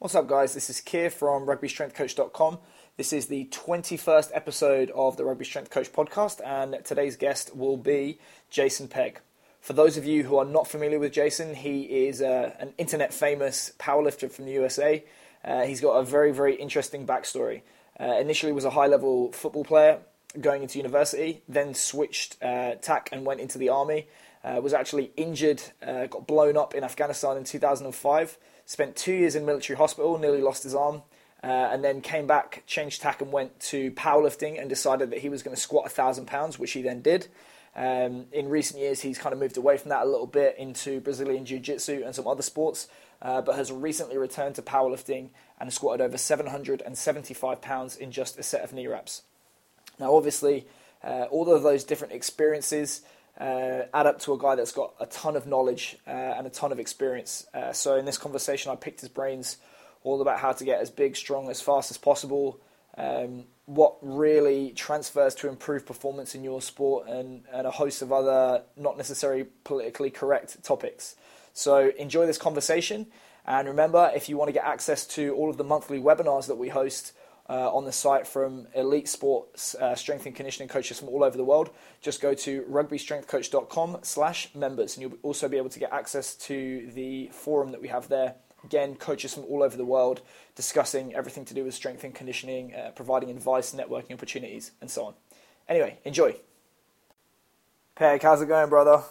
What's up, guys? This is Keir from RugbyStrengthCoach.com. This is the 21st episode of the Rugby Strength Coach podcast, and today's guest will be Jason Pegg. For those of you who are not familiar with Jason, he is uh, an internet famous powerlifter from the USA. Uh, he's got a very, very interesting backstory. Uh, initially, was a high level football player going into university, then switched uh, tack and went into the army. Uh, was actually injured, got blown up in Afghanistan in 2005 Spent two years in military hospital, nearly lost his arm, uh, and then came back, changed tack, and went to powerlifting and decided that he was going to squat a thousand pounds, which he then did. Um, in recent years, he's kind of moved away from that a little bit into Brazilian Jiu Jitsu and some other sports, uh, but has recently returned to powerlifting and squatted over 775 pounds in just a set of knee wraps. Now, obviously, uh, all of those different experiences uh, add up to a guy that's got a ton of knowledge uh, and a ton of experience. Uh, so in this conversation, I picked his brains all about how to get as big, strong, as fast as possible. Um, what really transfers to improve performance in your sport, and, and a host of other not necessarily politically correct topics. So enjoy this conversation. And remember, if you want to get access to all of the monthly webinars that we host, uh, on the site from elite sports uh, strength and conditioning coaches from all over the world. Just go to rugbystrengthcoach.com slash members and you'll also be able to get access to the forum that we have there. Again, coaches from all over the world discussing everything to do with strength and conditioning, uh, providing advice, networking opportunities, and so on. Anyway, enjoy. Pegg, how's it going, brother?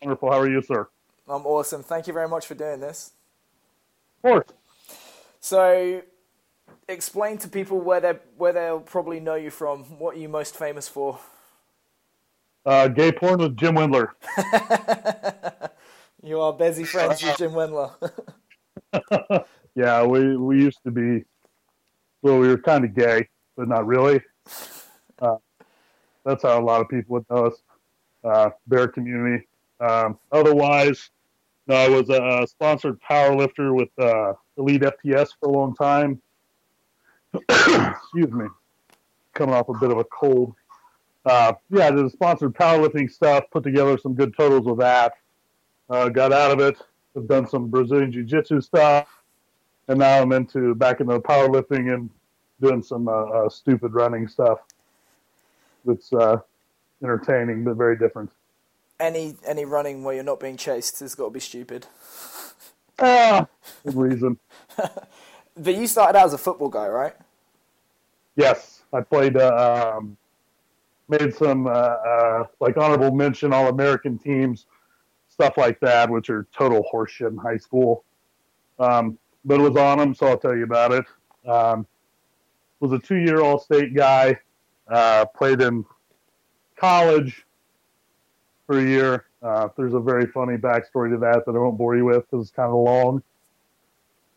Wonderful. How are you, sir? I'm awesome. Thank you very much for doing this. Of course. So, explain to people where they where they'll probably know you from. What are you most famous for? Uh, gay porn with Jim Wendler. you are busy friends with Jim Wendler. yeah, we we used to be. Well, we were kind of gay, but not really. Uh, that's how a lot of people would know us. Uh, bear community. Um, otherwise, no, I was a sponsored power lifter with uh, Elite FTS for a long time. Excuse me, coming off a bit of a cold. Uh, yeah, did sponsored powerlifting stuff, put together some good totals with that. Uh, got out of it. Have done some Brazilian Jiu Jitsu stuff, and now I'm into back into powerlifting and doing some uh, uh stupid running stuff. It's uh, entertaining but very different. Any any running where you're not being chased has got to be stupid. Ah, good reason. but you started out as a football guy, right? Yes, I played. Uh, um, made some uh, uh, like honorable mention All American teams, stuff like that, which are total horseshit in high school. Um, but it was on them, so I'll tell you about it. Um, was a two-year All-State guy. Uh, played in college for a year. Uh, there's a very funny backstory to that that I won't bore you with because it's kind of long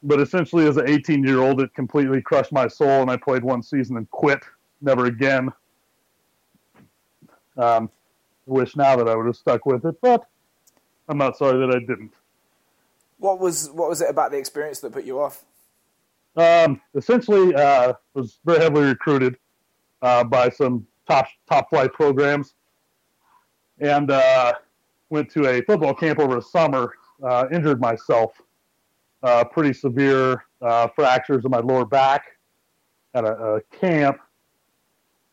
but essentially, as an 18 year old, it completely crushed my soul, and I played one season and quit, never again. Um, wish now that I would have stuck with it, but I'm not sorry that I didn't. What was what was it about the experience that put you off? Um, essentially, uh, was very heavily recruited uh, by some top top flight programs, and uh, went to a football camp over the summer. Uh, injured myself uh, pretty severe uh, fractures in my lower back at a, a, camp.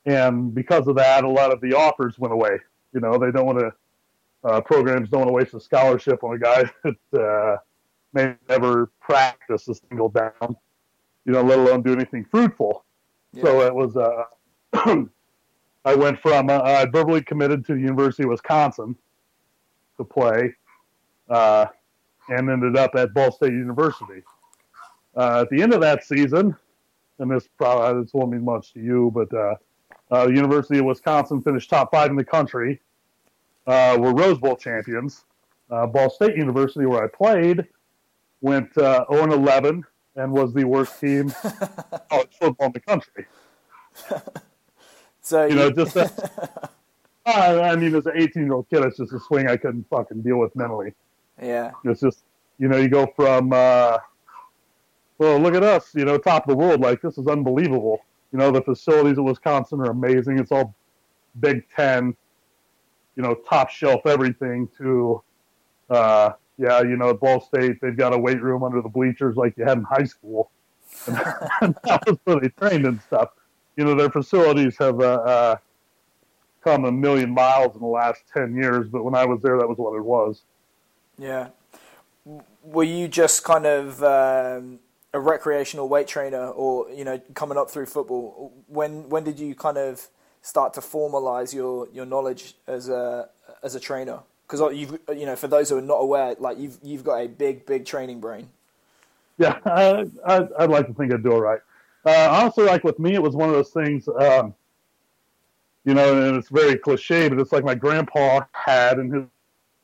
And because of that, a lot of the offers went away. You know, they don't want to, uh, programs don't want to waste a scholarship on a guy that uh, may never practice a single down, you know, let alone do anything fruitful. Yeah. So it was, uh, I went from, uh, I verbally committed to the University of Wisconsin to play. Uh, and ended up at Ball State University. Uh, at the end of that season, and this probably this won't mean much to you, but uh, uh, University of Wisconsin finished top five in the country. Uh, were Rose Bowl champions. Uh, Ball State University, where I played, went uh, 0 and 11 and was the worst team college football in the country. so you, know, just I mean, as an 18 year old kid, it's just a swing I couldn't fucking deal with mentally. Yeah. It's just, you know, you go from, uh, well, look at us, you know, top of the world. Like, this is unbelievable. You know, the facilities at Wisconsin are amazing. It's all Big Ten, you know, top shelf everything to, uh, yeah, you know, at Ball State, they've got a weight room under the bleachers like you had in high school. And that was where they trained and stuff. You know, their facilities have uh, uh, come a million miles in the last 10 years, but when I was there, that was what it was. Yeah. Were you just kind of um, a recreational weight trainer or, you know, coming up through football? When when did you kind of start to formalize your, your knowledge as a as a trainer? Because you've you know, for those who are not aware, like you've you've got a big big training brain. Yeah, I, I, would like to think I'd do it right. Uh, honestly, like with me, it was one of those things. Um, you know, and it's very cliche, but it's like my grandpa had in his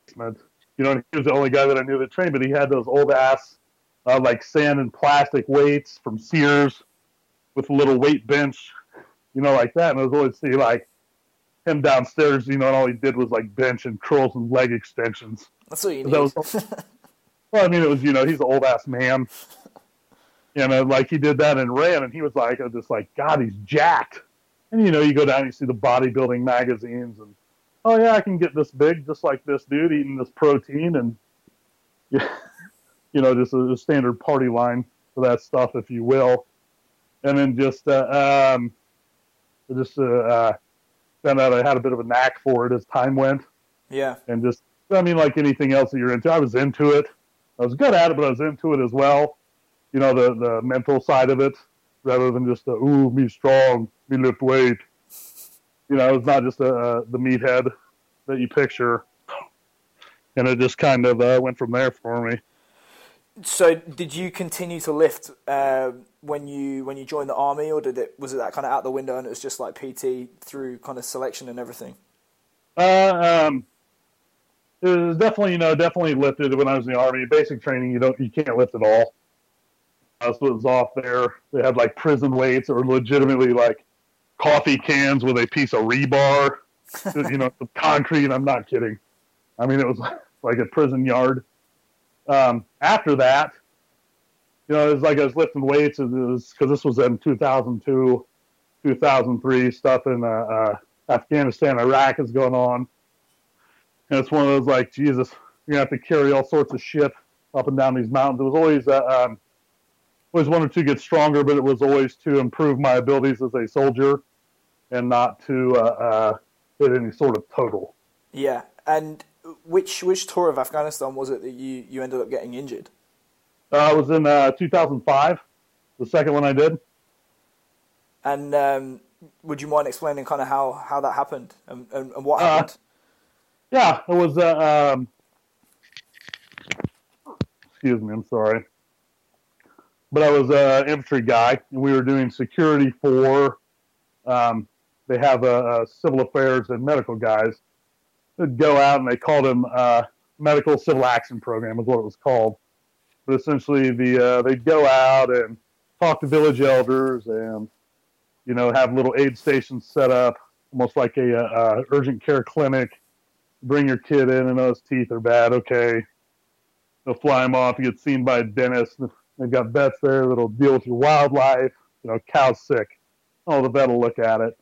basement. You know, he was the only guy that I knew that trained, but he had those old ass, uh, like sand and plastic weights from Sears with a little weight bench, you know, like that. And I was always see like him downstairs, you know, and all he did was like bench and curls and leg extensions. That's what you need. Was, well, I mean, it was, you know, he's an old ass man. You know, like he did that and ran, and he was like, just like, God, he's jacked. And you know, you go down, you see the bodybuilding magazines, and oh yeah, I can get this big just like this dude eating this protein, and yeah, you know, just a, a standard party line for that stuff, if you will. And then just uh, um, just uh, uh, found out I had a bit of a knack for it as time went. Yeah. And just, I mean, like anything else that you're into, I was into it. I was good at it, but I was into it as well. You know, the the mental side of it, rather than just the ooh, me strong, me lift weight. You know, it's not just a, uh, the meathead that you picture, and it just kind of uh, went from there for me. So, did you continue to lift uh, when you when you joined the army, or did it was it that kind of out the window and it was just like PT through kind of selection and everything? Uh, um, it was definitely you know definitely lifted when I was in the army. Basic training, you don't you can't lift at all. That's what was off there. They had like prison weights or legitimately like coffee cans with a piece of rebar, you know, concrete. I'm not kidding. I mean, it was like a prison yard. Um, after that, you know, it was like I was lifting weights. It was because this was in 2002, 2003 stuff in uh, uh, Afghanistan, Iraq is going on, and it's one of those like Jesus, you're gonna have to carry all sorts of shit up and down these mountains. It was always uh, um, always wanted to get stronger, but it was always to improve my abilities as a soldier and not to uh, uh, hit any sort of total. Yeah, and which which tour of Afghanistan was it that you, you ended up getting injured? Uh, I was in uh, 2005, the second one I did. And um, would you mind explaining kind of how, how that happened and, and, and what uh, happened? yeah, it was. Uh, um, excuse me, I'm sorry but I was an infantry guy, and we were doing security for. Um, they have a, a, civil affairs and medical guys that go out, and they called them uh, medical civil action program is what it was called. But essentially, the uh, they'd go out and talk to village elders, and you know have little aid stations set up, almost like a, a urgent care clinic. Bring your kid in, and those teeth are bad. Okay, they'll fly him off. He gets seen by a dentist They've got vets there that'll deal with your wildlife. You know, cow's sick. Oh, the vet will look at it.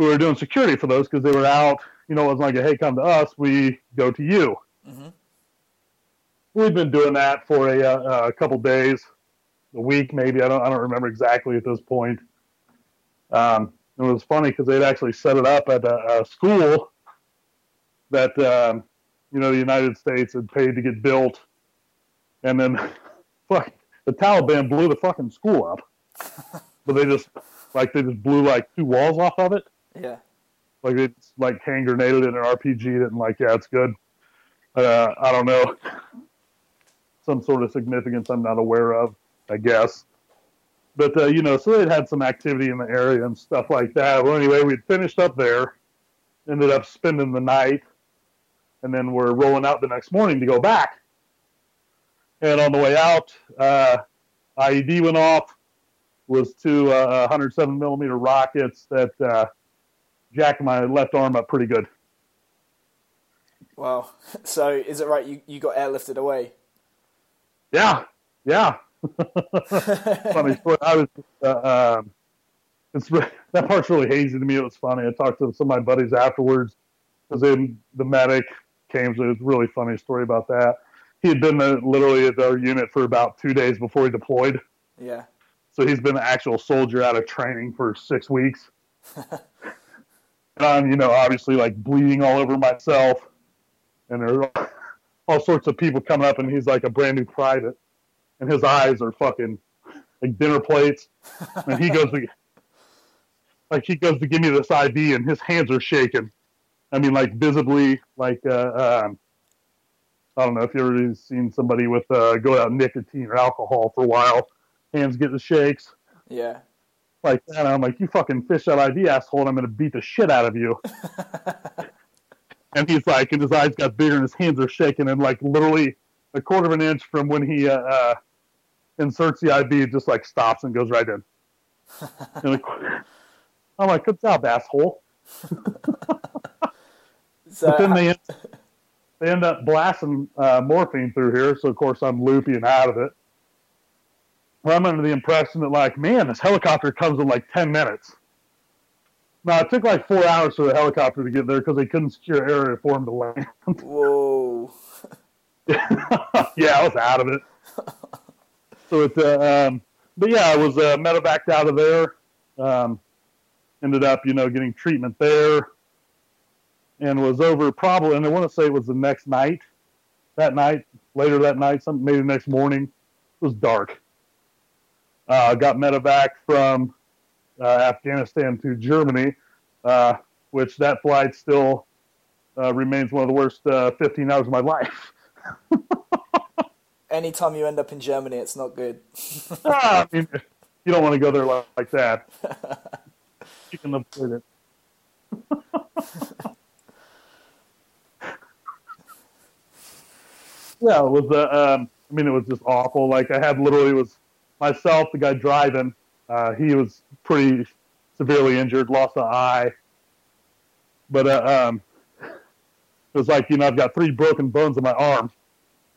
We were doing security for those because they were out. You know, it wasn't like, a, hey, come to us. We go to you. Mm-hmm. We've been doing that for a, uh, a couple days, a week maybe. I don't, I don't remember exactly at this point. Um, it was funny because they'd actually set it up at a, a school that um, you know the United States had paid to get built, and then fuck, the Taliban blew the fucking school up. but they just, like, they just blew like two walls off of it. Yeah. Like just, like hand grenaded it an RPG'd it and like, yeah, it's good. Uh, I don't know. Some sort of significance I'm not aware of, I guess. But, uh, you know, so they'd had some activity in the area and stuff like that. Well, anyway, we'd finished up there, ended up spending the night, and then we're rolling out the next morning to go back. And on the way out, uh, IED went off. Was two uh, 107 millimeter rockets that uh, jacked my left arm up pretty good. Wow. So is it right you, you got airlifted away? Yeah. Yeah. funny story. I was, uh, um, it's, that part's really hazy to me. It was funny. I talked to some of my buddies afterwards because the medic came. So it was a really funny story about that. He had been uh, literally at our unit for about two days before he deployed. Yeah. So he's been an actual soldier out of training for six weeks. I'm, you know, obviously like bleeding all over myself. And there are all sorts of people coming up, and he's like a brand new private. And his eyes are fucking like dinner plates. And he goes to, like, he goes to give me this IV, and his hands are shaking. I mean, like, visibly, like, uh, um, I don't know if you've ever seen somebody with uh, go out nicotine or alcohol for a while hands get the shakes. Yeah. Like that. I'm like, you fucking fish that IV, asshole, and I'm going to beat the shit out of you. and he's like, and his eyes got bigger and his hands are shaking, and like literally a quarter of an inch from when he uh, uh, inserts the IV, it just like stops and goes right in. like, I'm like, good job, asshole. so, but then they, they end up blasting uh, morphine through here, so of course I'm loopy and out of it. I'm under the impression that like, man, this helicopter comes in like ten minutes. Now it took like four hours for the helicopter to get there because they couldn't secure area for him to land. Whoa. yeah, I was out of it. So it, uh, um, but yeah, I was uh, medevaced out of there. Um, ended up, you know, getting treatment there, and was over probably. And I want to say it was the next night. That night, later that night, some maybe the next morning, it was dark uh, got medevac from uh, Afghanistan to Germany, uh, which that flight still uh, remains one of the worst uh, 15 hours of my life. Anytime you end up in Germany, it's not good. ah, I mean, you don't want to go there like, like that. you can avoid it. yeah, it was. Uh, um, I mean, it was just awful. Like I had literally was myself, the guy driving, uh, he was pretty severely injured, lost an eye. But uh, um, it was like, you know, I've got three broken bones in my arm,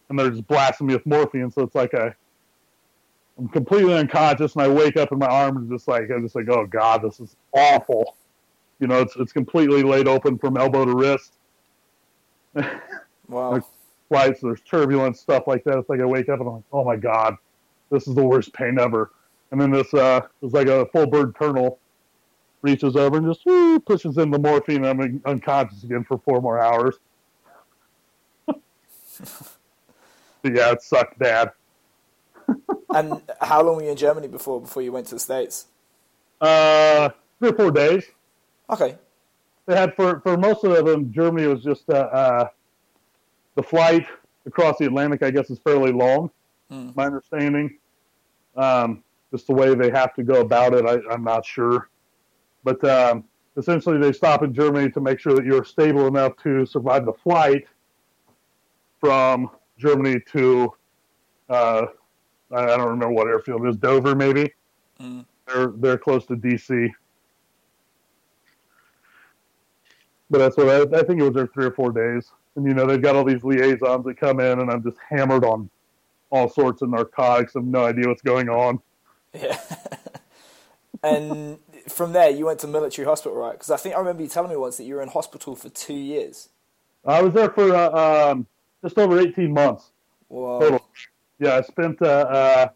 and they're just blasting me with morphine. So it's like I'm completely unconscious, and I wake up and my arm is just like, I'm just like, oh God, this is awful. You know, it's it's completely laid open from elbow to wrist. Wow. flights, there's turbulence, stuff like that. It's like I wake up and I'm like, oh my God this is the worst pain ever. And then this uh, was like a full bird colonel reaches over and just whoo, pushes in the morphine. And I'm unconscious again for four more hours. yeah, it sucked bad. and how long were you in Germany before before you went to the States? Uh, three or four days. Okay. They had for for most of them, Germany was just uh, uh, the flight across the Atlantic. I guess is fairly long. Mm. My understanding. Um, just the way they have to go about it, I, am not sure. But um, essentially, they stop in Germany to make sure that you're stable enough to survive the flight from Germany to, uh, I don't remember what airfield it is, Dover maybe. Mm. They're they're close to DC. But that's what I, I think it was there three or four days. And you know they've got all these liaisons that come in, and I'm just hammered on all sorts of narcotics. I have no idea what's going on. Yeah. and from there, you went to military hospital, right? Because I think I remember you telling me once that you were in hospital for two years. I was there for uh, um, just over 18 months. Whoa. Total. Yeah, I spent uh, uh,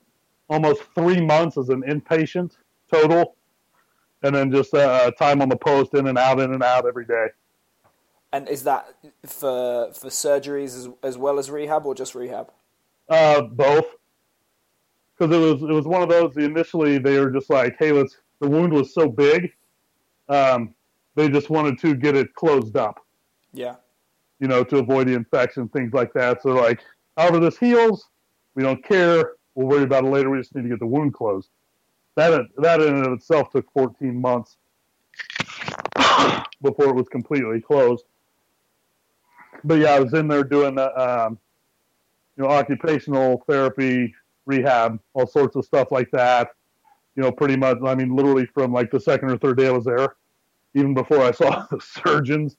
almost three months as an inpatient total, and then just uh, time on the post, in and out, in and out every day. And is that for for surgeries as, as well as rehab, or just rehab? Uh, both. Because it was it was one of those. Initially, they were just like, "Hey, let's." The wound was so big, um, they just wanted to get it closed up. Yeah. You know, to avoid the infection, things like that. So, like, however this heals, we don't care. We'll worry about it later. We just need to get the wound closed. That that in and of itself took 14 months before it was completely closed. But yeah, I was in there doing the um, you know, occupational therapy, rehab, all sorts of stuff like that. You know, pretty much, I mean, literally from like the second or third day I was there, even before I saw the surgeons,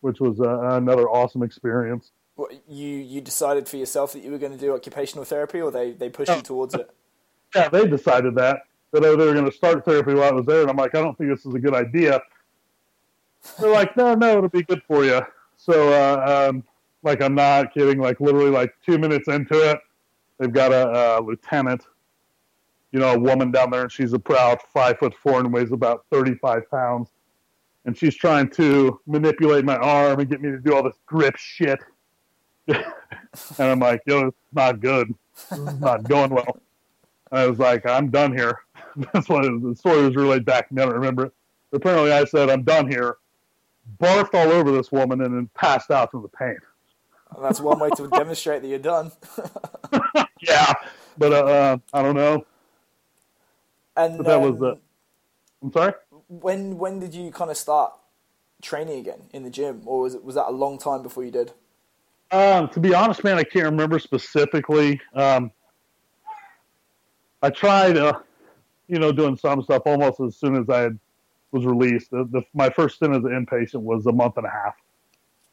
which was uh, another awesome experience. What, you you decided for yourself that you were going to do occupational therapy, or they they pushed you towards it? Yeah, they decided that that they were going to start therapy while I was there, and I'm like, I don't think this is a good idea. They're like, no, no, it'll be good for you. So, uh, um, like, I'm not kidding. Like, literally, like two minutes into it, they've got a, a lieutenant, you know, a woman down there, and she's a proud five foot four and weighs about 35 pounds. And she's trying to manipulate my arm and get me to do all this grip shit. and I'm like, yo, it's not good. It's not going well. And I was like, I'm done here. That's what the story was relayed back. Never remember it. Apparently, I said, I'm done here. Barfed all over this woman and then passed out from the pain. And that's one way to demonstrate that you're done. yeah, but uh, uh, I don't know. And But that was um, the. I'm sorry. when when did you kind of start training again in the gym, or was it was that a long time before you did? Um, to be honest, man, I can't remember specifically. Um, I tried, uh, you know, doing some stuff almost as soon as I had, was released. The, the, my first stint as an inpatient was a month and a half,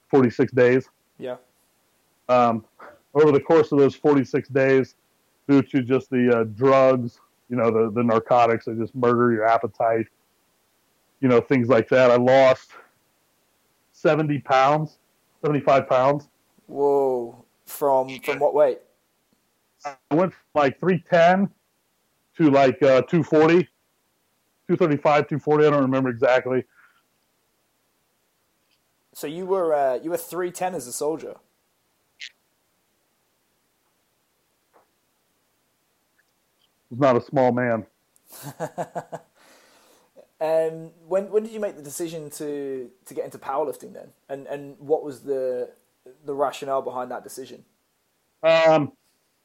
46 days. Yeah. Um, over the course of those 46 days, due to just the uh, drugs, you know, the, the narcotics that just murder your appetite, you know, things like that, I lost 70 pounds, 75 pounds. Whoa. From from what weight? I went from like 310 to like uh, 240, 235, 240. I don't remember exactly. So you were uh, you were three ten as a soldier. Was not a small man. Um, when when did you make the decision to to get into powerlifting then? And and what was the the rationale behind that decision? Um,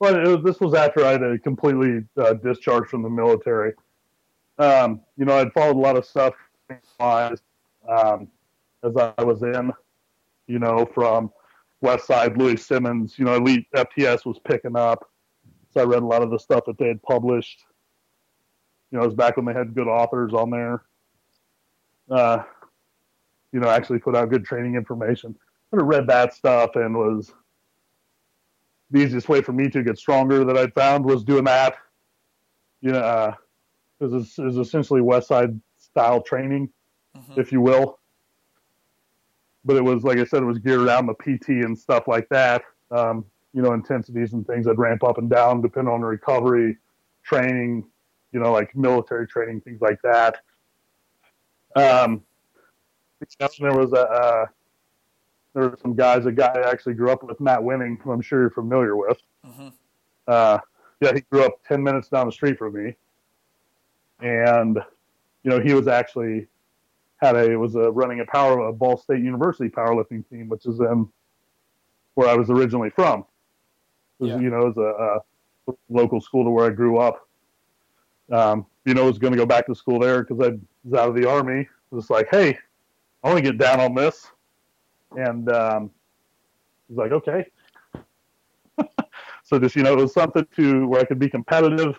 it was, this was after I had uh, completely uh, discharged from the military. Um, you know, I'd followed a lot of stuff um, as I was in, you know, from West Side, Louie Simmons, you know, Elite FTS was picking up. So I read a lot of the stuff that they had published. You know, it was back when they had good authors on there. Uh, you know, actually put out good training information. I read that stuff and was the easiest way for me to get stronger that I found was doing that. You know, uh, it, was, it was essentially Westside style training, if you will. But it was, like I said, it was geared around the PT and stuff like that. Um, you know, intensities and things I'd ramp up and down depending on the recovery, training, you know, like military training, things like that. Um, there was a, uh, there were some guys, a guy I actually grew up with, Matt Wenning, who I'm sure you're familiar with. Mhm. Uh, yeah, he grew up 10 minutes down the street from me. And, you know, he was actually had a, was a, running a power, a Ball State University powerlifting team, which is in where I was originally from. Was, Yeah. You know, it was a, a local school to where I grew up. Um, you know, I was going to go back to school there because I was out of the army. It was like, hey, I want to get down on this. And um, he's like, okay. so just, you know, it was something to where I could be competitive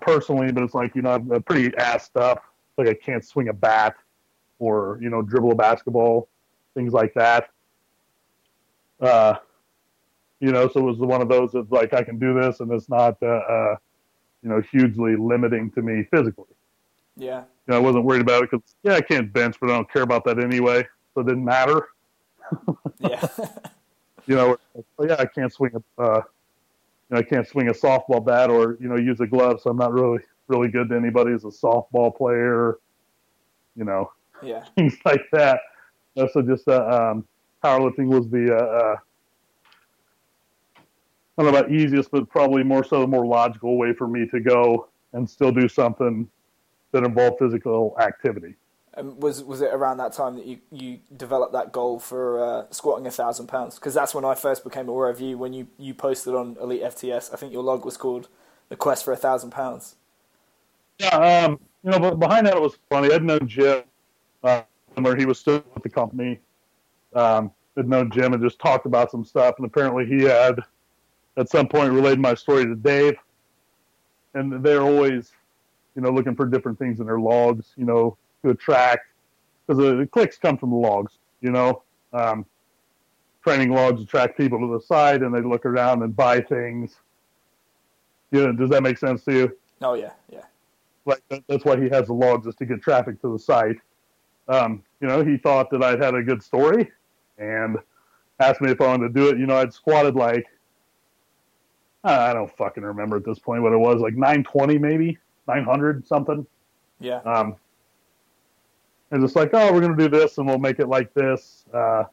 personally, but it's like, you know, I'm I'm pretty assed up. Like I can't swing a bat or, you know, dribble a basketball, things like that. Uh, you know, so it was one of those that like I can do this and it's not, uh, uh, you know, hugely limiting to me physically. Yeah. You know, I wasn't worried about it because yeah, I can't bench, but I don't care about that anyway, so it didn't matter. Yeah. You know, yeah, I can't swing a, uh, you know, I can't swing a softball bat or you know use a glove, so I'm not really really good to anybody as a softball player. You know, yeah. things like that. So just uh, um, powerlifting was the uh, uh, I don't know about easiest, but probably more so the more logical way for me to go and still do something that involved physical activity. Um, was was it around that time that you, you developed that goal for uh, squatting a thousand pounds? Because that's when I first became aware of you when you, you posted on Elite FTS. I think your log was called "The Quest for a Thousand Pounds." Yeah, um, you know, but behind that it was funny. I'd known Jim, uh, where he was still with the company. Um, had known Jim and just talked about some stuff, and apparently he had, at some point, relayed my story to Dave. And they're always, you know, looking for different things in their logs, you know, to attract, because the, the clicks come from the logs, you know. Um, training logs attract people to the site, and they look around and buy things. You know, does that make sense to you? Oh yeah, yeah, like that's why he has the logs is to get traffic to the site. Um, you know, he thought that I'd had a good story, and asked me if I wanted to do it. You know, I'd squatted like I don't fucking remember at this point what it was, like 920 maybe, 900 something. Yeah. Um, and just like, oh, we're gonna do this, and we'll make it like this. Uh,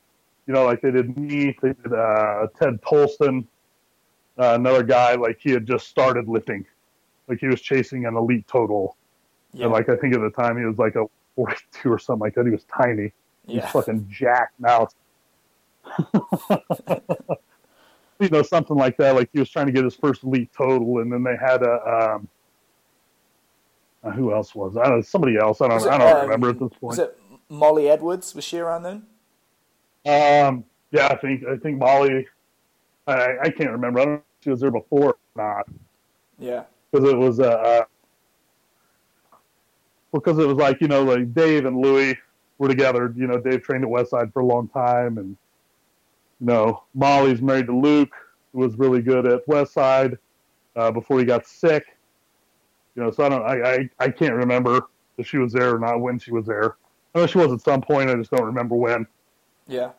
you know, like they did me, they did uh, Ted Toalston, uh, another guy. Like he had just started lifting, like he was chasing an elite total, Yeah. and like I think at the time he was like a 42 or something like that. He was tiny. He's yeah. fucking jacked now. you know, something like that. Like he was trying to get his first elite total, and then they had a. Um, uh, who else was? I don't know. Somebody else. I don't. It, I don't um, remember at this point. Was it Molly Edwards? Was she around then? Um. Yeah, I think. I think Molly. I, I can't remember. I don't know if she was there before or not Yeah. because it was uh, uh because it was like you know like Dave and Louie were together. You know, Dave trained at Westside for a long time, and you know Molly's married to Luke, who was really good at Westside uh, before he got sick. You know, so I don't, I, I, I can't remember if she was there or not when she was there. I know she was at some point. I just don't remember when. Yeah.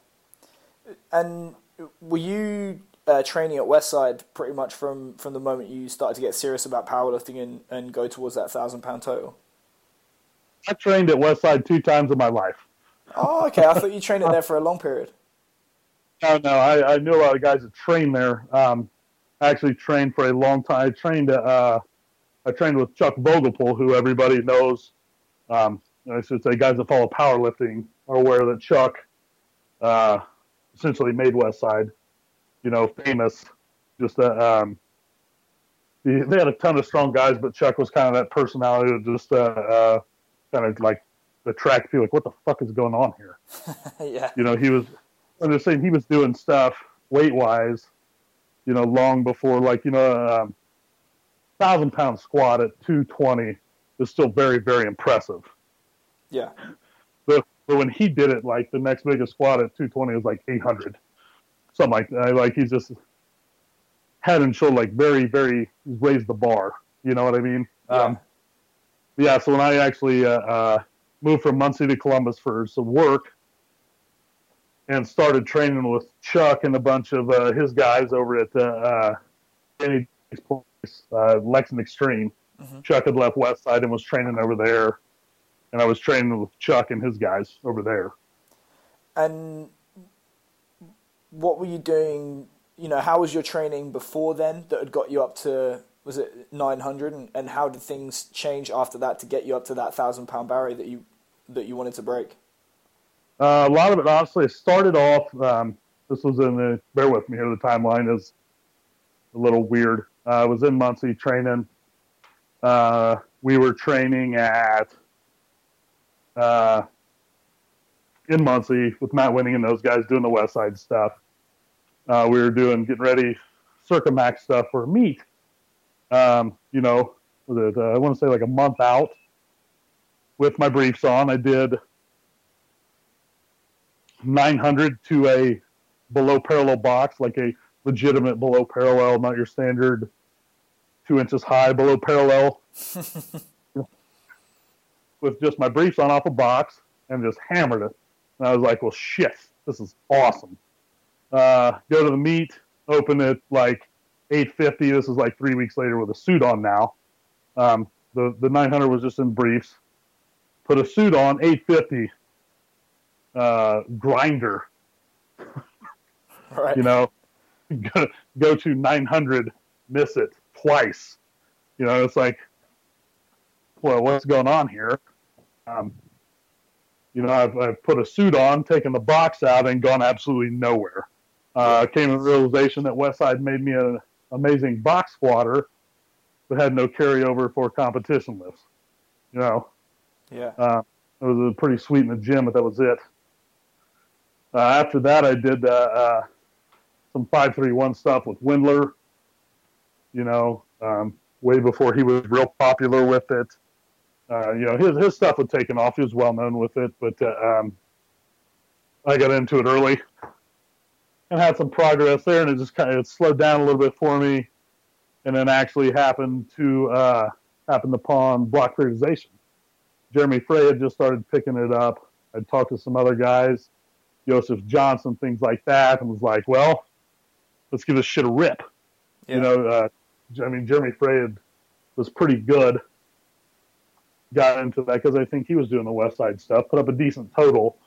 And were you uh, training at Westside pretty much from, from the moment you started to get serious about powerlifting and, and go towards that thousand pound total? I trained at Westside two times in my life. Oh, okay. I thought you trained it there for a long period. No, no, I, I knew a lot of guys that trained there. Um, I actually trained for a long time. I trained uh, I trained with Chuck Vogelpohl, who everybody knows. Um, I should say, guys that follow powerlifting are aware that Chuck uh, essentially made Westside, you know, famous. Just uh, um, they they had a ton of strong guys, but Chuck was kind of that personality that just uh, uh, kind of like attract people. Like, what the fuck is going on here? yeah. you know, he was, I'm just saying he was doing stuff weight wise, you know, long before, like, you know, um, thousand pound squat at 220 is still very, very impressive. Yeah. But, but when he did it, like the next biggest squat at 220 was like 800, something like that. Like he's just head and shoulder, like very, very he's raised the bar. You know what I mean? Yeah. Um, yeah. So when I actually uh, uh, moved from Muncie to Columbus for some work, and started training with Chuck and a bunch of uh, his guys over at the uh, Danny place, uh, Lexington Extreme. Mhm. Chuck had left Westside and was training over there, and I was training with Chuck and his guys over there. And what were you doing? You know, how was your training before then that had got you up to was it 900 and, and how did things change after that to get you up to that thousand pound barrier that you that you wanted to break? Uh, a lot of it, honestly, started off. Um, this was in the. Bear with me here. The timeline is a little weird. Uh, I was in Muncie training. Uh, we were training at uh, in Muncie with Matt Wenning and those guys doing the Westside stuff. Uh, we were doing getting ready Circa Max stuff for meet. Um, you know, it? I want to say like a month out with my briefs on. I did 900 to a below parallel box, like a legitimate below parallel, not your standard two inches high below parallel, with just my briefs on off a box and just hammered it. And I was like, well, shit, this is awesome. Uh, go to the meet, open it like 850. This is like three weeks later with a suit on now. Um, the, the 900 was just in briefs. Put a suit on, 850 uh, grinder. Right. You know, go, go to 900, miss it twice. You know, it's like, well, what's going on here? Um, you know, I've, I've put a suit on, taken the box out, and gone absolutely nowhere. Uh, came to the realization that Westside made me an amazing box squatter, but had no carryover for competition lifts. You know, yeah. uh, it was a pretty sweet in the gym, but that was it. Uh, after that, I did uh, uh, some five three one stuff with Wendler. You know, um, way before he was real popular with it. Uh, you know, his his stuff was taken off. He was well known with it, but uh, um, I got into it early and had some progress there, and it just kind of slowed down a little bit for me, and then actually happened to uh, happened upon block periodization. Jeremy Frey had just started picking it up. I'd talked to some other guys, Joseph Johnson, things like that, and was like, well, let's give this shit a rip. Yeah. You know, uh, I mean, Jeremy Frey had, was pretty good. Got into that because I think he was doing the Westside stuff. Put up a decent total,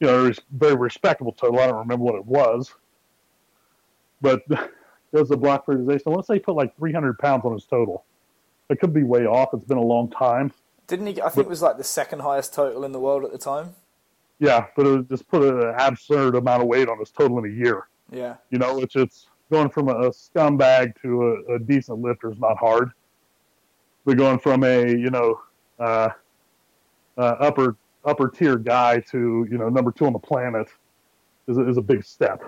you know, very respectable total. I don't remember what it was, but does the block periodization. Let's say he put like 300 pounds on his total. It could be way off. It's been a long time. Didn't he? I think it was like the second highest total in the world at the time. Yeah, but it just put an absurd amount of weight on his total in a year. Yeah. You know, which it's going from a, a scumbag to a, a decent lifter is not hard. But going from a you know uh, uh, upper upper tier guy to you know number two on the planet is a, is a big step.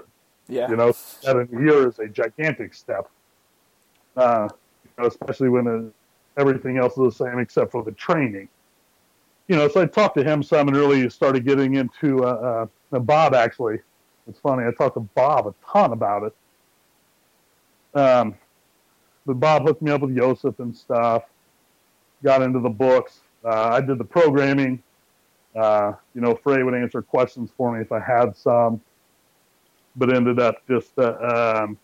Yeah. You know, that in a year is a gigantic step. Uh, you know, especially when uh everything else is the same except for the training. You know, so I talked to him some and really started getting into uh, uh, Bob. Actually, it's funny. I talked to Bob a ton about it. Um, but Bob hooked me up with Joseph and stuff. Got into the books. Uh, I did the programming. Uh, you know, Frey would answer questions for me if I had some but ended up just uh, um,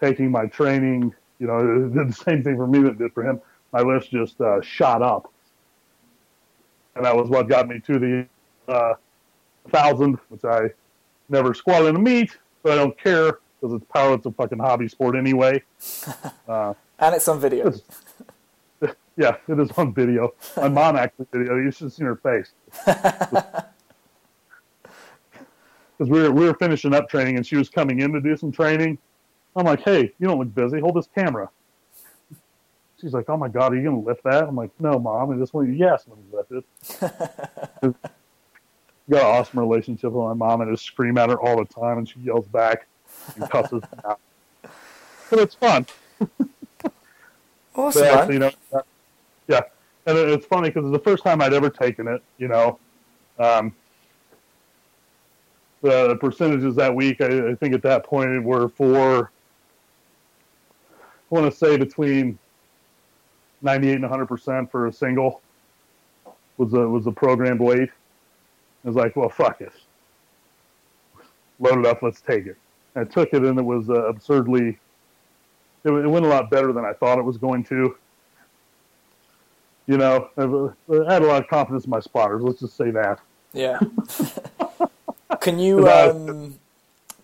taking my training. You know, did the same thing for me that did for him. My list just uh, shot up, and that was what got me to the uh, thousand, which I never squat in a meet, but I don't care because it's power. It's a fucking hobby sport anyway. Uh, And it's on video. It's- yeah, it is on video. My mom actually video. You should have seen her face. Because we were we were finishing up training, and she was coming in to do some training. I'm like, "Hey, you don't look busy. Hold this camera." She's like, "Oh my god, are you gonna lift that?" I'm like, "No, mom. I just want you. Yes, let me lift it." got an awesome relationship with my mom, and I just scream at her all the time, and she yells back and cusses me out. But it's fun. Awesome, But man. actually, you know, yeah, and it- it's funny because it's the first time I'd ever taken it. You know, um, the percentages that week, I, I think at that point were for, I want to say between ninety-eight and hundred percent for a single was a was a programmed weight. I was like, well, fuck it, load it up, let's take it. I took it, and it was uh, absurdly it, it went a lot better than I thought it was going to. You know, I've, I had a lot of confidence in my spotters. Let's just say that. Yeah. Can you um,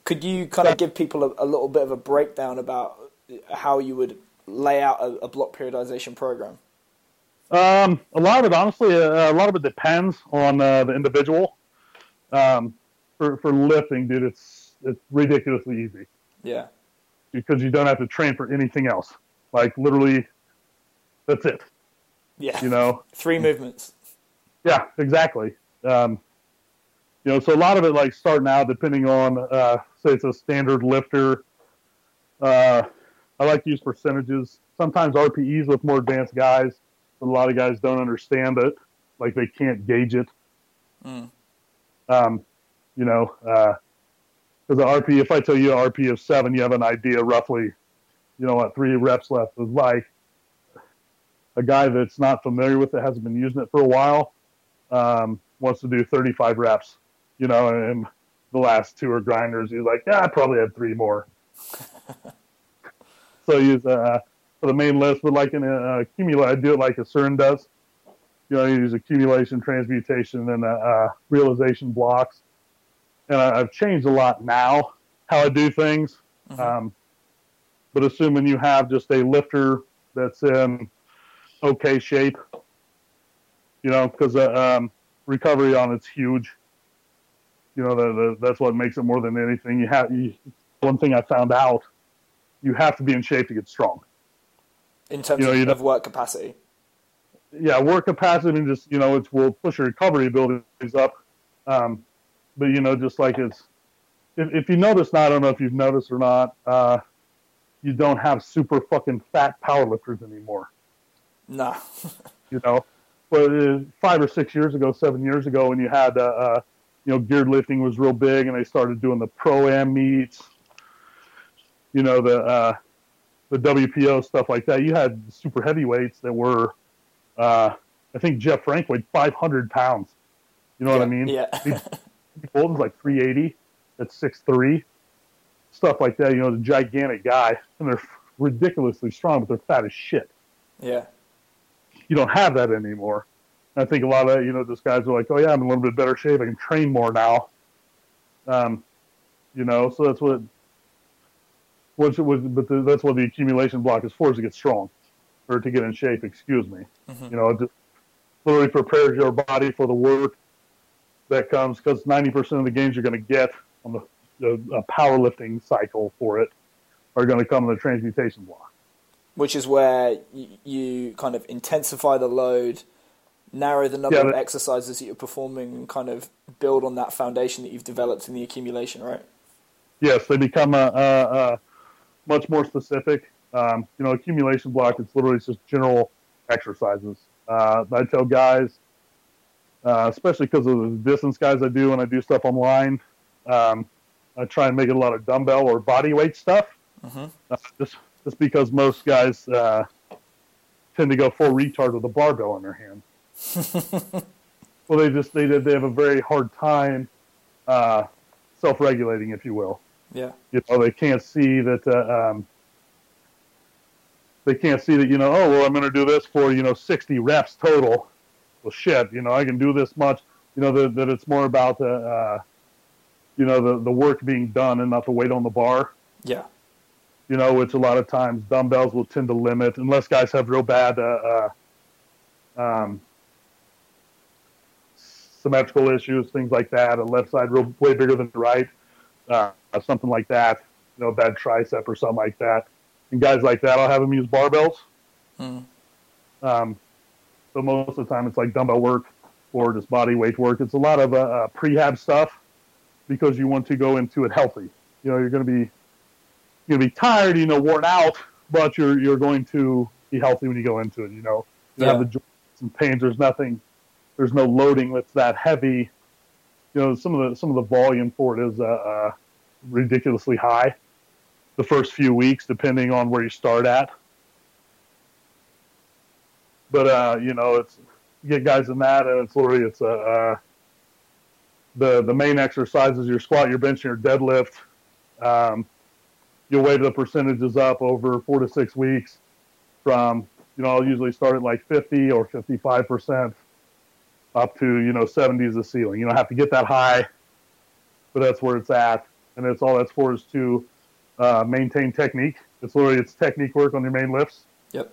could you kind of give people a, a little bit of a breakdown about how you would lay out a, a block periodization program? Um, a lot of it, honestly, uh, a lot of it depends on uh, the individual. Um, for for lifting, dude, it's it's ridiculously easy Yeah. because you don't have to train for anything else. Like literally, that's it. Yeah. You know, Three movements. Yeah, exactly. Um, you know, so a lot of it, like starting out, depending on, uh, say it's a standard lifter. Uh, I like to use percentages. Sometimes RPEs with more advanced guys, but a lot of guys don't understand it. Like they can't gauge it. Mm. Um, you know, because the RP, if I tell you an RP of seven, you have an idea roughly, you know, what three reps left is like. A guy that's not familiar with it, hasn't been using it for a while, um, wants to do 35 reps, you know, and the last two are grinders. He's like, yeah, I probably have three more. so use uh, for the main list, but like in a accumulate, I do it like Issurin does. You know, you use accumulation, transmutation, and uh, uh, realization blocks. And I, I've changed a lot now how I do things. Mhm. Um, but assuming you have just a lifter that's in okay shape, you know, because uh, um, recovery on it's huge. You know, the, the, that's what makes it more than anything. You have you, one thing I found out, you have to be in shape to get strong. In terms You know, of, of work capacity. Yeah, work capacity and just you know, it will push your recovery abilities up. Um, but you know, just like it's, if, if you notice now, I don't know if you've noticed or not, uh, you don't have super fucking fat powerlifters anymore. Nah. you know. But uh, five or six years ago, seven years ago, when you had, uh, uh, you know, geared lifting was real big, and they started doing the pro am meets, you know, the uh, the WPO stuff like that. You had super heavyweights that were, uh, I think Jeff Frank weighed 500 pounds. You know what I mean? Yeah. Bolton's like 380 at six three, stuff like that. You know, the gigantic guy, and they're ridiculously strong, but they're fat as shit. Yeah. You don't have that anymore. And I think a lot of you know, those guys are like, oh yeah, I'm in a little bit better shape. I can train more now. Um, you know, so that's what. What's what, but the, that's what the accumulation block is for: is to get strong, or to get in shape. Excuse me. Mhm. You know, it literally prepares your body for the work that comes because 90% of the gains you're going to get on the, the uh, powerlifting cycle for it are going to come in the transmutation block. Which is where you, you kind of intensify the load, narrow the number Yeah, of exercises that you're performing, and kind of build on that foundation that you've developed in the accumulation, right? Yes, they become a, a, a much more specific. Um, you know, accumulation block. It's literally just general exercises. Uh, I tell guys, uh, especially because of the distance guys I do when I do stuff online, um, I try and make it a lot of dumbbell or body weight stuff. Mhm. Uh, just just because most guys uh, tend to go full retard with a barbell in their hand. well, they just they they have a very hard time uh, self-regulating, if you will Yeah. you know they can't see that uh, um, they can't see that you know oh well i'm going to do this for you know 60 reps total well shit you know i can do this much you know that, that it's more about the uh, you know the, the work being done and not the weight on the bar Yeah. you know which a lot of times dumbbells will tend to limit unless guys have real bad uh, uh, um, symmetrical issues things like that a left side real way bigger than the right uh, something like that, you know, bad tricep or something like that. And guys like that, I'll have them use barbells. Mm. Um, so most of the time, it's like dumbbell work or just body weight work. It's a lot of uh, uh, prehab stuff because you want to go into it healthy. You know, you're going to be you're going to be tired, you know, worn out, but you're you're going to be healthy when you go into it. You know, you Yeah. have the joints and pains. There's nothing. There's no loading that's that heavy. You know, some of the some of the volume for it is uh, uh, ridiculously high. The first few weeks, depending on where you start at. But uh, you know, it's you get guys in that, and it's literally it's a uh, the the main exercises: your squat, your bench, and your deadlift. Um, you'll weight the percentages up over four to six weeks. From you know, I'll usually start at like fifty or fifty-five percent, up to you know seventies the ceiling. You don't have to get that high, but that's where it's at, and that's all that's for is to uh, maintain technique. It's literally it's technique work on your main lifts Yep.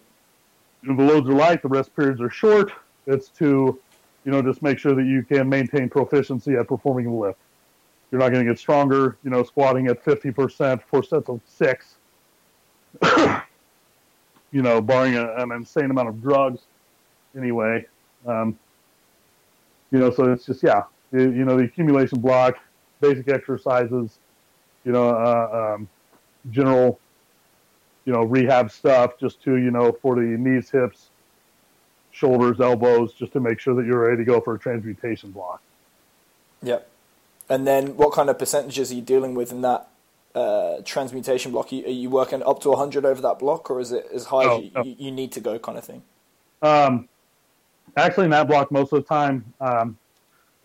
the loads are light, the rest periods are short. It's to, you know, just make sure that you can maintain proficiency at performing the lift. You're not going to get stronger, you know, squatting at 50% for sets of six, you know, barring a, an insane amount of drugs anyway. Um, you know, so it's just, yeah, you, you know, the accumulation block, basic exercises, you know, uh, um, general you know, rehab stuff just to, you know, for the knees, hips, shoulders, elbows, just to make sure that you're ready to go for a transmutation block. Yep. And then what kind of percentages are you dealing with in that uh, transmutation block? Are you, are you working up to 100 over that block, or is it as high No, as you, no. you, you need to go kind of thing? Um, actually, in that block, most of the time, um,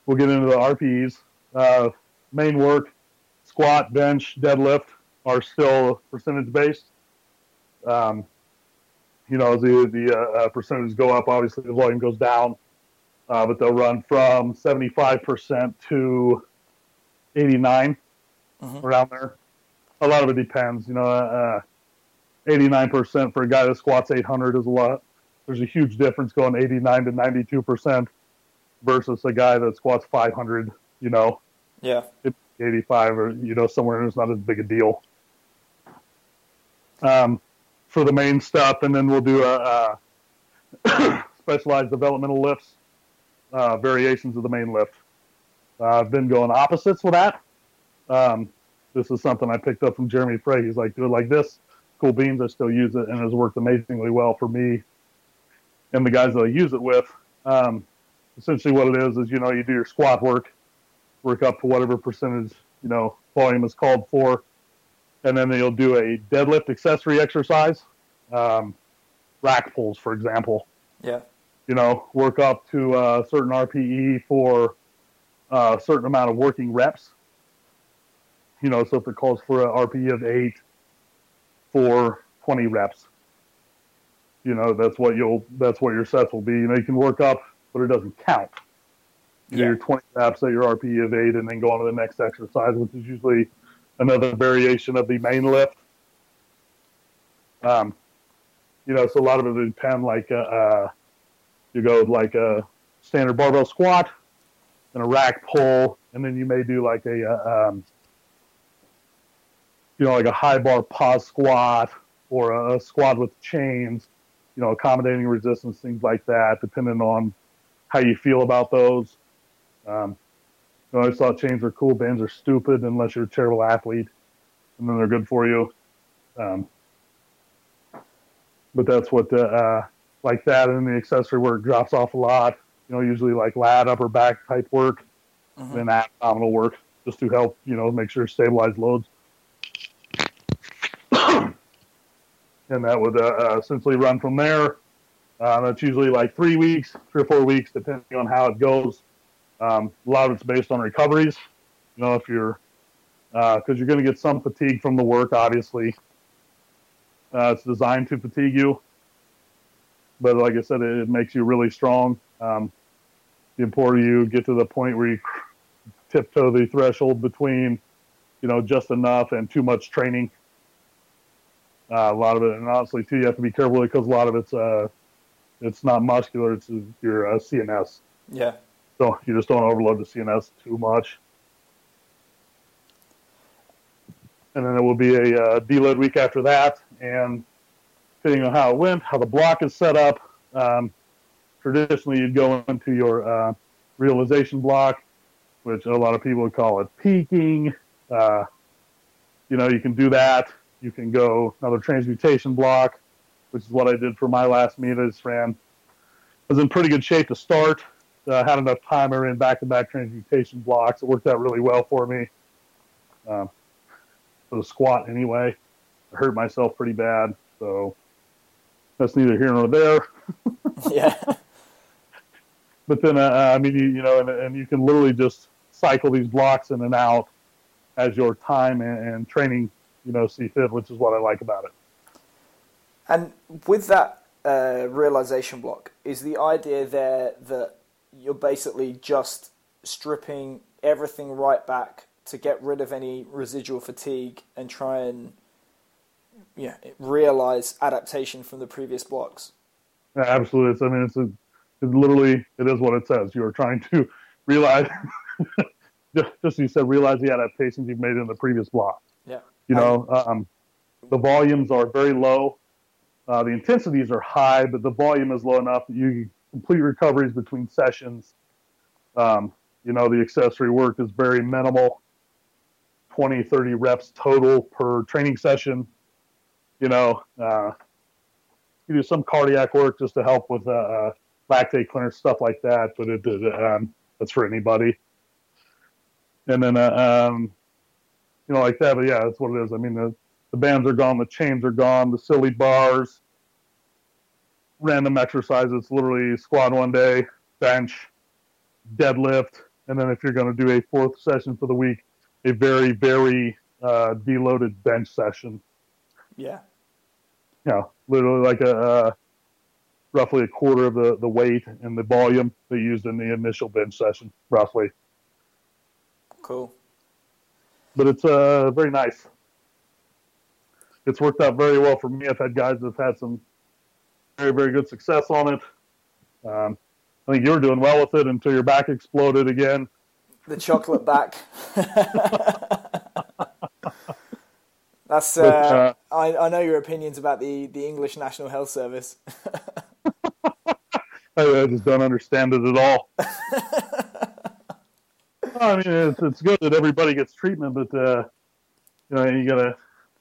we'll get into the RPEs. Uh, main work, squat, bench, deadlift are still percentage based. Um, you know, as the, the uh, uh, percentages go up, obviously the volume goes down, uh, but they'll run from 75% to 89 Mhm. around there. A lot of it depends. You know, uh, 89% for a guy that squats 800 is a lot there's a huge difference going 89 to 92 percent versus a guy that squats 500 you know Yeah. 85 or you know somewhere it's not as big a deal. Um, for the main stuff and then we'll do a, a specialized developmental lifts uh, variations of the main lift. Uh, i've been going opposites with that. Um, this is something i picked up from jeremy frey. He's like do it like this. Cool beans i still use it and has worked amazingly well for me and the guys that I use it with. Um, essentially, what it is is you know you do your squat work, work up to whatever percentage you know volume is called for, and then you'll do a deadlift accessory exercise, um, rack pulls, for example. Yeah. You know, work up to a certain RPE for uh, a certain amount of working reps. You know, so if it calls for a RPE of eight for 20 reps, you know, that's what you'll, that's what your sets will be. You know, you can work up, but it doesn't count. Yeah. do your 20 reps at your RPE of eight and then go on to the next exercise, which is usually another variation of the main lift. Um, you know, so a lot of it would depend like, uh, uh, you go like a standard barbell squat and a rack pull, and then you may do like a, uh, um, you know, like a high bar pause squat or a squat with chains, you know, accommodating resistance, things like that, depending on how you feel about those. Um, I always thought chains are cool, bands are stupid unless you're a terrible athlete, and then they're good for you. Um, but that's what the, uh, like that, and the accessory work drops off a lot. You know, usually like lat, upper back type work, Mhm. then abdominal work, just to help you know make sure stabilize loads. and that would uh, uh, essentially run from there. Uh, that's usually like three weeks, three or four weeks, depending on how it goes. Um, a lot of it's based on recoveries. You know, if you're because you're going to get some fatigue from the work, obviously. Uh, it's designed to fatigue you, but like I said, it, it makes you really strong. Um, the important you get to the point where you tiptoe the threshold between, you know, just enough and too much training. Uh, a lot of it, and honestly, too, you have to be careful because a lot of it's uh, it's not muscular; it's your uh, CNS. Yeah. So you just don't overload the CNS too much. And then it will be a uh, deload week after that, and depending on how it went, how the block is set up, um, traditionally you'd go into your uh, realization block, which a lot of people would call it peaking. Uh, you know, you can do that. You can go another transmutation block, which is what I did for my last meet. I just ran. I was in pretty good shape to start. Uh, had enough time. I ran back-to-back transmutation blocks. It worked out really well for me. Um, for the squat, anyway, I hurt myself pretty bad. So that's neither here nor there. Yeah. But then, uh, I mean, you, you know, and, and you can literally just cycle these blocks in and out as your time and, and training, you know, see fit, which is what I like about it. And with that uh, realization block, is the idea there that you're basically just stripping everything right back to get rid of any residual fatigue and try and yeah realize adaptation from the previous blocks? Yeah, absolutely. It's, I mean, it's, a, it's literally, it is what it says. You are trying to realize, just, as you said, realize the adaptations you've made in the previous block. Yeah. You know, um, the volumes are very low. Uh, the intensities are high, but the volume is low enough that you can complete recoveries between sessions. Um, you know, the accessory work is very minimal 20, 30 reps total per training session. You know, uh, you do some cardiac work just to help with uh, uh, lactate clearance, stuff like that, but it, it um, that's for anybody. And then, uh, um, you know, like that, but yeah, that's what it is. I mean, the, the bands are gone, the chains are gone, the silly bars, random exercises. Literally squat one day, bench, deadlift, and then if you're going to do a fourth session for the week, a very, very uh, deloaded bench session. Yeah. You know, literally like a uh, roughly a quarter of the, the weight and the volume they used in the initial bench session, roughly. Cool. But it's uh, very nice. It's worked out very well for me. I've had guys that have had some very, very good success on it. Um, I think you were doing well with it until your back exploded again. The chocolate back. That's. Uh, But, uh, I, I know your opinions about the, the English National Health Service. I, just don't understand it at all. I mean, it's, it's good that everybody gets treatment, but uh, you know, you gotta.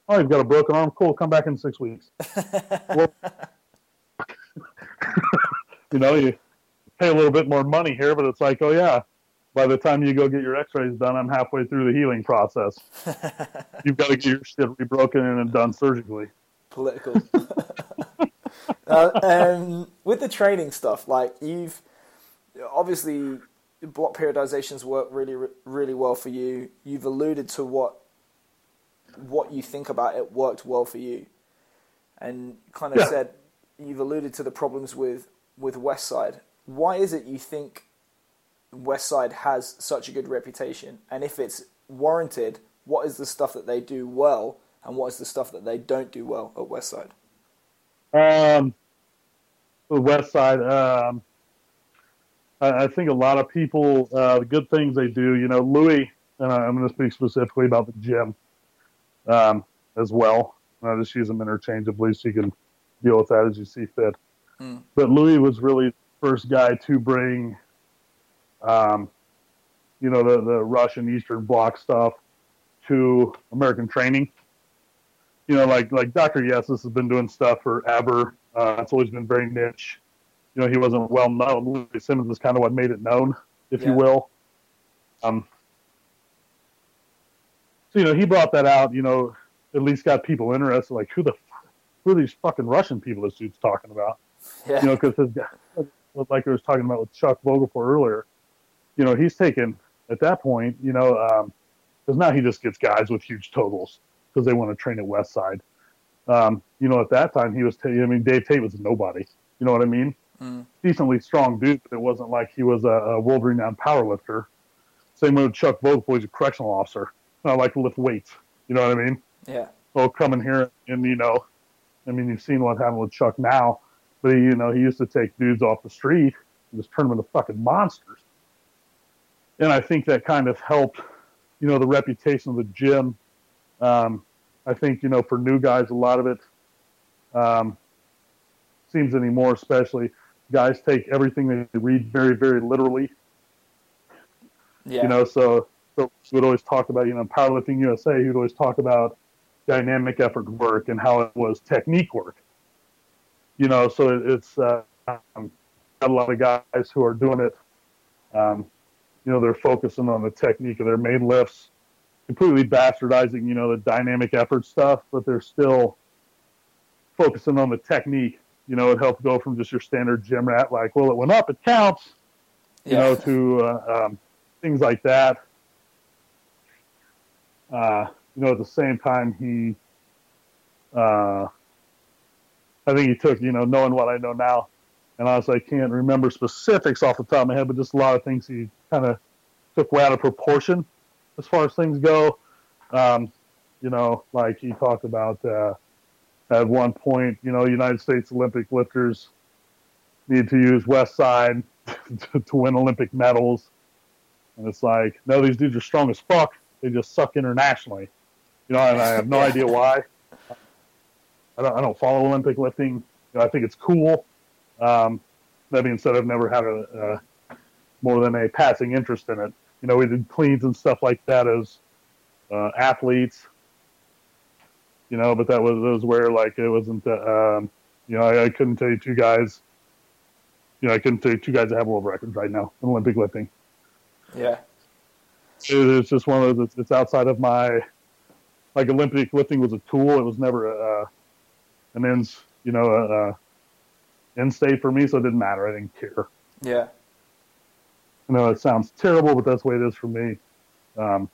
Oh, you've got a broken arm. Cool. Come back in six weeks. Well, you know, you pay a little bit more money here, but it's like, oh yeah. By the time you go get your X-rays done, I'm halfway through the healing process. You've got to get your shit rebroken and done surgically. political. uh, um, with the training stuff, like you've obviously block periodizations work really, really well for you. You've alluded to what what you think about it worked well for you, and kind of yeah. said you've alluded to the problems with with Westside. Why is it you think Westside has such a good reputation? And if it's warranted, what is the stuff that they do well, and what is the stuff that they don't do well at Westside? Um, the Westside, um, I, I, think a lot of people, uh, the good things they do, you know, Louie, and I'm going to speak specifically about the gym um, as well. I just use them interchangeably so you can deal with that as you see fit. Mm. But Louie was really the first guy to bring, um, you know, the, the Russian Eastern Bloc stuff to American training. You know, like like Dr. Yessis has been doing stuff forever. Uh, it's always been very niche. You know, he wasn't well known. Louie Simmons is kind of what made it known, if yeah. you will. Um, so you know, he brought that out. You know, at least got people interested. Like, who the who are these fucking Russian people this dude's talking about? Yeah. You know, because his guy, like I was talking about with Chuck Vogelpohl earlier, you know, he's taken at that point, you know, because um, now he just gets guys with huge totals because they want to train at Westside. Um, you know, at that time he was, t- I mean, Dave Tate was a nobody. You know what I mean? Mm. Decently strong dude, but it wasn't like he was a, a world-renowned powerlifter. Same with Chuck Vogelpohl, he's a correctional officer. I like to lift weights. You know what I mean? Yeah. So coming here and you know, I mean, you've seen what happened with Chuck now, but he, you know, he used to take dudes off the street and just turn them into fucking monsters. And I think that kind of helped, you know, the reputation of the gym. Um, I think, you know, for new guys, a lot of it um, seems anymore, especially guys take everything they read very, very literally. Yeah. You know, so, so we would always talk about, you know, Powerlifting USA, he would always talk about dynamic effort work and how it was technique work. You know, so it's uh, um, got a lot of guys who are doing it. Um, you know, they're focusing on the technique of their main lifts, completely bastardizing, you know, the dynamic effort stuff, but they're still focusing on the technique. You know, it helps go from just your standard gym rat, like, well, it went up, it counts, you yeah. know, to uh, um, things like that. Uh, you know, at the same time, he, uh, I think he took, you know, knowing what I know now, and honestly, I can't remember specifics off the top of my head, but just a lot of things he kind of took way out of proportion as far as things go. Um, you know, like he talked about uh, at one point, you know, United States Olympic lifters need to use Westside to, to win Olympic medals. And it's like, no, these dudes are strong as fuck. They just suck internationally. You know, and I have no idea why. I don't, I don't follow Olympic lifting. You know, I think it's cool. Um, that being said, I've never had a, a, more than a passing interest in it. You know, we did cleans and stuff like that as uh, athletes. You know, but that was, was where like it wasn't. Uh, um, you know, I, I, couldn't tell you two guys. You know, I couldn't tell you two guys that have world records right now in Olympic lifting. Yeah, it, it's just one of those. It's, it's outside of my like Olympic lifting was a tool. It was never a, uh, an ends, you know, a, a end state for me. So it didn't matter. I didn't care. Yeah. I know it sounds terrible, but that's the way it is for me. Um,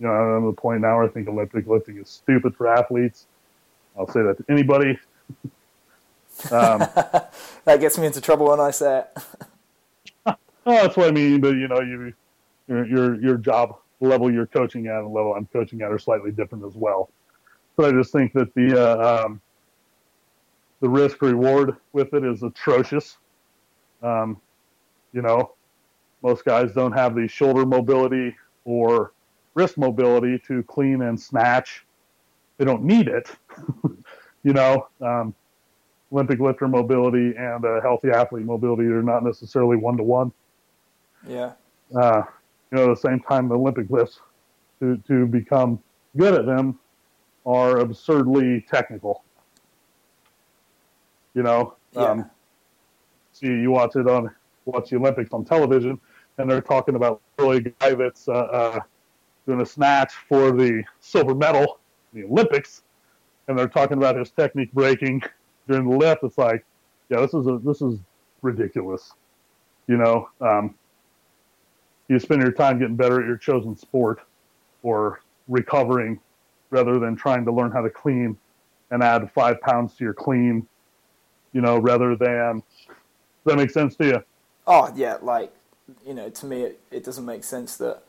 you know, I'm at the point now where I think Olympic lifting is stupid for athletes. I'll say that to anybody. um, that gets me into trouble when I say it. oh, that's what I mean. But you know, you your your your job level you're coaching at and the level I'm coaching at are slightly different as well. But I just think that the uh, um, the risk reward with it is atrocious. Um, you know, most guys don't have the shoulder mobility or wrist mobility to clean and snatch. They don't need it. you know, um, Olympic lifter mobility and a healthy athlete mobility are not necessarily one to one. Yeah. Uh, you know, at the same time, the Olympic lifts to, to become good at them are absurdly technical. You know, yeah. um, see, you watch it on watch the Olympics on television, and they're talking about really a guy that's uh, uh, doing a snatch for the silver medal in the Olympics, and they're talking about his technique breaking during the lift. It's like, yeah, this is a, this is ridiculous. You know, um, you spend your time getting better at your chosen sport or recovering rather than trying to learn how to clean and add five pounds to your clean, you know, rather than, does that make sense to you? Oh, yeah, like, you know, to me, it, it doesn't make sense that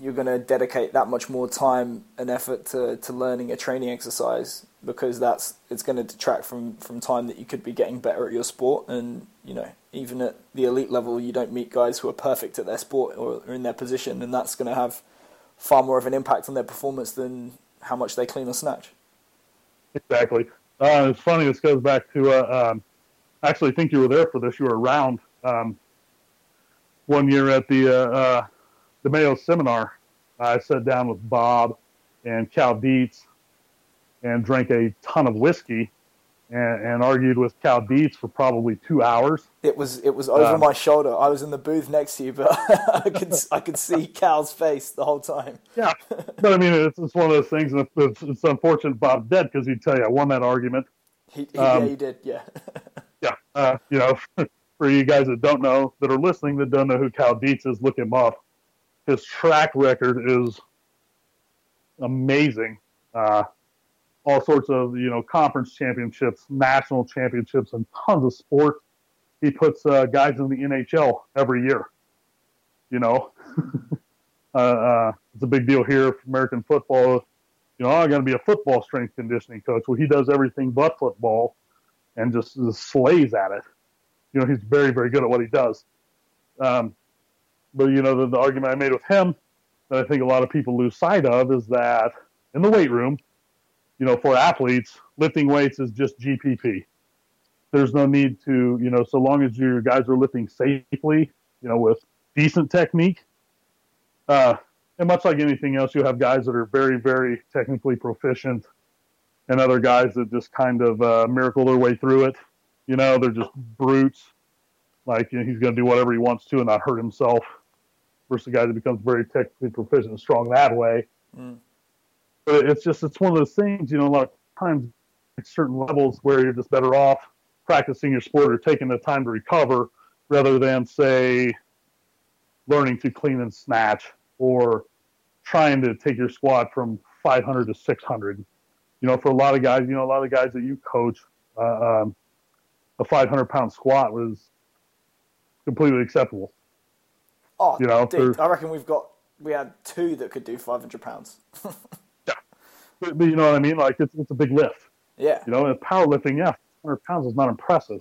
you're going to dedicate that much more time and effort to, to learning a training exercise because that's it's going to detract from, from time that you could be getting better at your sport. And you know even at the elite level you don't meet guys who are perfect at their sport or, or in their position and that's going to have far more of an impact on their performance than how much they clean or snatch. Exactly. Uh, it's funny this goes back to uh, um, I actually think you were there for this. You were around um, one year at the uh, uh the Mayo seminar, I sat down with Bob and Cal Dietz and drank a ton of whiskey and, and, argued with Cal Dietz for probably two hours. It was it was over um, my shoulder. I was in the booth next to you, but I could I could see Cal's face the whole time. Yeah, but I mean, it's, it's one of those things, and it's, it's unfortunate Bob's dead because he'd tell you I won that argument. He, he um, yeah, he did. Yeah. yeah, uh, you know, for you guys that don't know, that are listening, that don't know who Cal Dietz is, look him up his track record is amazing. Uh, all sorts of you know conference championships, national championships, and tons of sports. He puts uh, guys in the NHL every year. You know, uh, uh, it's a big deal here for American football. You know, I'm going to be a football strength conditioning coach. Well, he does everything but football, and just, just slays at it. You know, he's very, very good at what he does. Um, but you know, the, the argument I made with him that I think a lot of people lose sight of is that in the weight room, you know, for athletes, lifting weights is just GPP. There's no need to, you know, so long as your guys are lifting safely, you know, with decent technique. Uh, and much like anything else, you have guys that are very, very technically proficient, and other guys that just kind of uh, miracle their way through it. You know, they're just brutes. Like you know, he's going to do whatever he wants to and not hurt himself versus a guy that becomes very technically proficient and strong that way. Mm. But it's just it's one of those things, you know, a lot of times at certain levels where you're just better off practicing your sport or taking the time to recover rather than say learning to clean and snatch or trying to take your squat from 500 to 600. You know, for a lot of guys, you know, a lot of guys that you coach, uh, um, a 500 pound squat was completely acceptable. Oh, you know, dude, I reckon we've got we had two that could do 500 pounds. yeah, but, but, you know what I mean? Like it's it's a big lift. Yeah. You know, in powerlifting, yeah, 100 pounds is not impressive.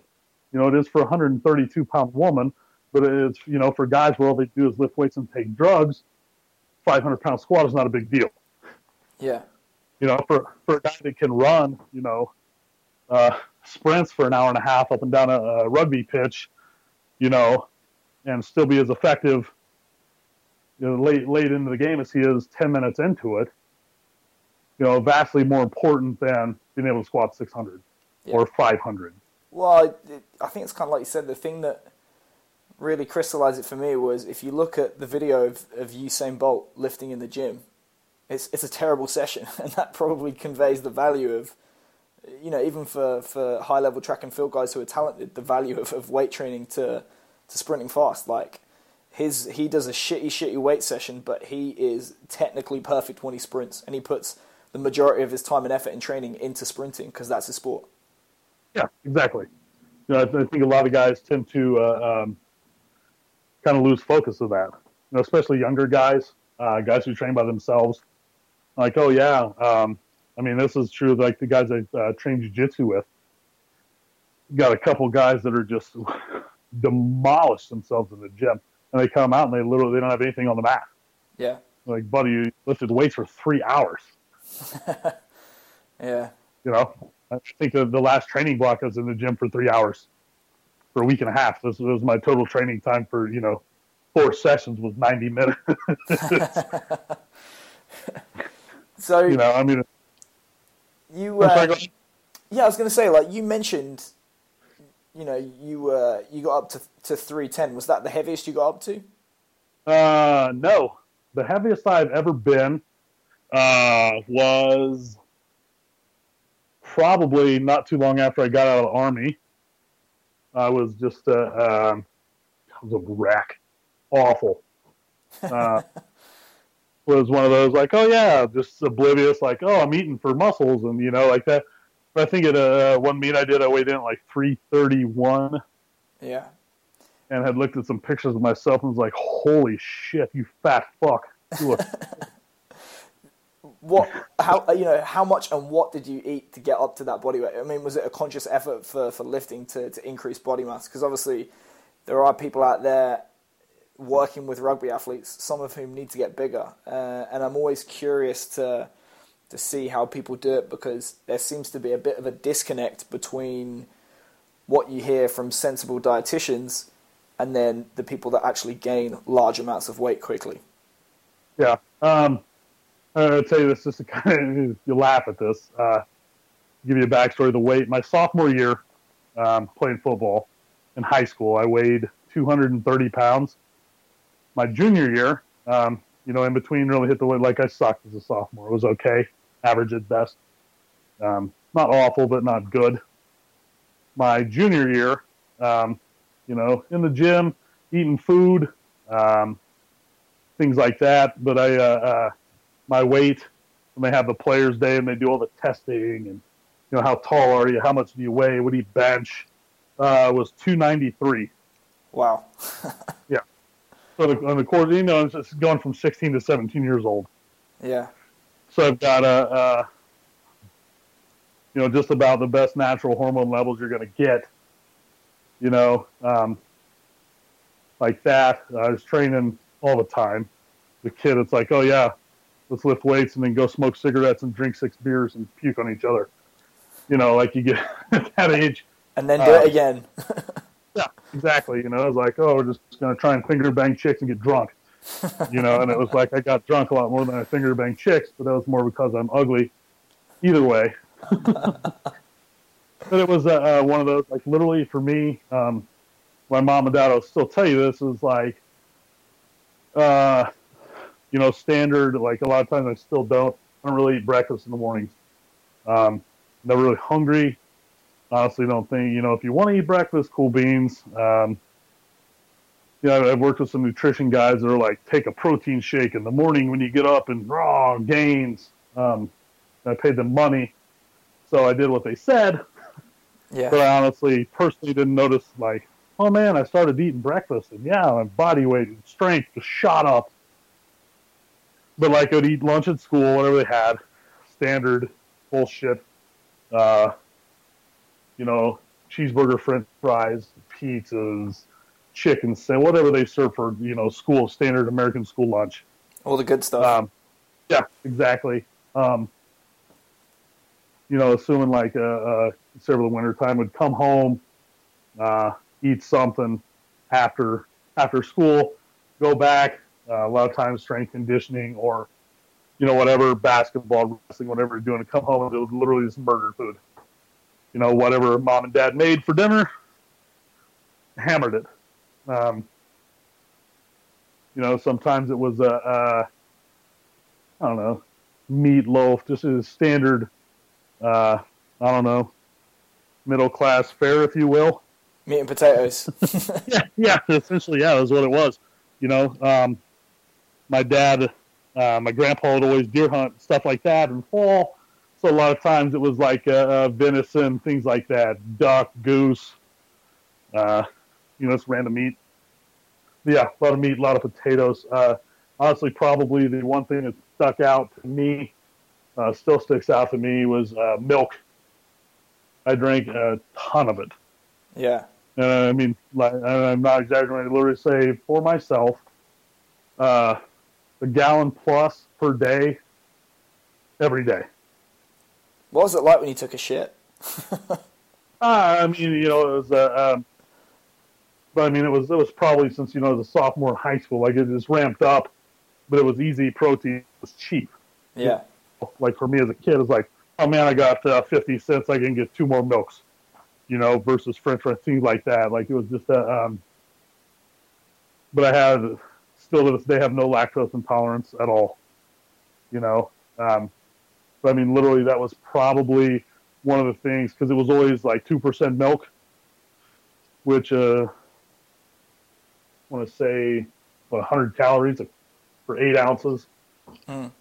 You know, it is for a 132 pound woman, but it's you know for guys where all they do is lift weights and take drugs. 500 pound squat is not a big deal. Yeah. You know, for for a guy that can run, you know, uh, sprints for an hour and a half up and down a, a rugby pitch, you know, and still be as effective you know, late late into the game as he is 10 minutes into it, you know, vastly more important than being able to squat 600 yeah. or 500. Well, I think it's kind of like you said. The thing that really crystallized it for me was if you look at the video of, of Usain Bolt lifting in the gym, it's it's a terrible session, and that probably conveys the value of, you know, even for, for high level track and field guys who are talented, the value of, of weight training to to sprinting fast. Like his he does a shitty shitty weight session, but he is technically perfect when he sprints, and he puts the majority of his time and effort in training into sprinting because that's his sport. Yeah, exactly. You know, I, think a lot of guys tend to uh, um, kind of lose focus of that. You know, especially younger guys, uh, guys who train by themselves. Like, oh yeah, um, I mean, this is true. Like the guys I uh, train jujitsu with, got a couple guys that are just demolish themselves in the gym, and they come out and they literally they don't have anything on the mat. Yeah. Like, buddy, you lifted weights for three hours. yeah. You know, I think the, the last training block I was in the gym for three hours for a week and a half. This was my total training time for, you know, four sessions was 90 minutes. so, you know, I mean, you, uh, yeah, I was going to say, like, you mentioned you know, you uh, you got up to to three ten. Was that the heaviest you got up to? Uh, no. The heaviest I've ever been uh, was probably not too long after I got out of the army. I was just uh, um, I was a wreck, awful. uh, was one of those like, oh yeah, just oblivious, like, oh, I'm eating for muscles, and you know, like that. I think at uh, one meet I did, I weighed in at like 331. Yeah. And had looked at some pictures of myself and was like, holy shit, you fat fuck. You look what how you know how much and what did you eat to get up to that body weight i mean was it a conscious effort for, for lifting to, to increase body mass because obviously there are people out there working with rugby athletes some of whom need to get bigger uh, and i'm always curious to to see how people do it because there seems to be a bit of a disconnect between what you hear from sensible dietitians and then the people that actually gain large amounts of weight quickly yeah um I'll tell you this just to kind of you laugh at this. Uh, give you a backstory of the weight. My sophomore year, um, playing football in high school, I weighed 230 pounds. My junior year, um, you know, in between, really hit the weight like I sucked as a sophomore. It was okay, average at best. Um, not awful, but not good. My junior year, um, you know, in the gym, eating food, um, things like that. But I, uh, uh, my weight when they have the players day and they do all the testing and you know how tall are you, how much do you weigh, what do you bench, uh, was 293. Wow. yeah. So the, on the course, you know, it's going from 16 to 17 years old. Yeah. So I've got a, uh, you know, just about the best natural hormone levels you're going to get. You know, um, like that. I was training all the time. The kid, it's like, oh yeah, let's lift weights and then go smoke cigarettes and drink six beers and puke on each other. You know, like you get at that age. And then do uh, it again. yeah, exactly. You know, I was like, oh, we're just going to try and finger bang chicks and get drunk. You know, and it was like I got drunk a lot more than I finger bang chicks, but that was more because I'm ugly. Either way. but it was uh, uh, one of those, like, literally for me, um, my mom and dad will still tell you this is like, uh, you know, standard. Like a lot of times, I still don't. I don't really eat breakfast in the mornings. Um, never really hungry. Honestly, don't think you know if you want to eat breakfast, cool beans. Um, you know, I've worked with some nutrition guys that are like, take a protein shake in the morning when you get up and raw gains. Um, I paid them money, so I did what they said. Yeah. But I honestly, personally, didn't notice like, oh man, I started eating breakfast, and yeah, my body weight and strength just shot up but like I'd eat lunch at school, whatever they had, standard bullshit. Uh, you know, cheeseburger, French fries, pizzas, chicken, say whatever they serve for you know school standard American school lunch. All the good stuff. Um, yeah, exactly. Um, you know, assuming like uh, uh, several the winter time would come home, uh, eat something after after school, go back, uh, a lot of times strength conditioning or you know whatever basketball wrestling whatever you're doing to come home and was literally just murder food you know whatever mom and dad made for dinner hammered it um, you know sometimes it was a, a I don't know meatloaf just a standard uh, I don't know middle class fare if you will meat and potatoes yeah yeah essentially yeah that's what it was you know um, my dad, uh, my grandpa would always deer hunt stuff like that in fall. So a lot of times it was like uh, uh, venison, things like that, duck, goose, uh, you know, it's random meat. But yeah, a lot of meat, a lot of potatoes. Uh, honestly, probably the one thing that stuck out to me, uh, still sticks out to me, was uh, milk. I drank a ton of it. Yeah. Uh, I mean, like, I'm not exaggerating. I literally say for myself, uh, a gallon plus per day every day. What was it like when you took a shit? uh, I mean, you know, it was, uh, um, but I mean, it was it was probably since you know as a sophomore in high school, like it just ramped up, but it was easy protein, it was cheap. Yeah. Like for me as a kid, it's like, oh man, I got uh, fifty cents, I can get two more milks, you know, versus French fries, things like that. Like it was just a, uh, um, but I had still to this day have no lactose intolerance at all. You know, um, but I mean, literally, that was probably one of the things because it was always like two percent milk, which uh, want to say what 100 calories, for eight ounces. Mm.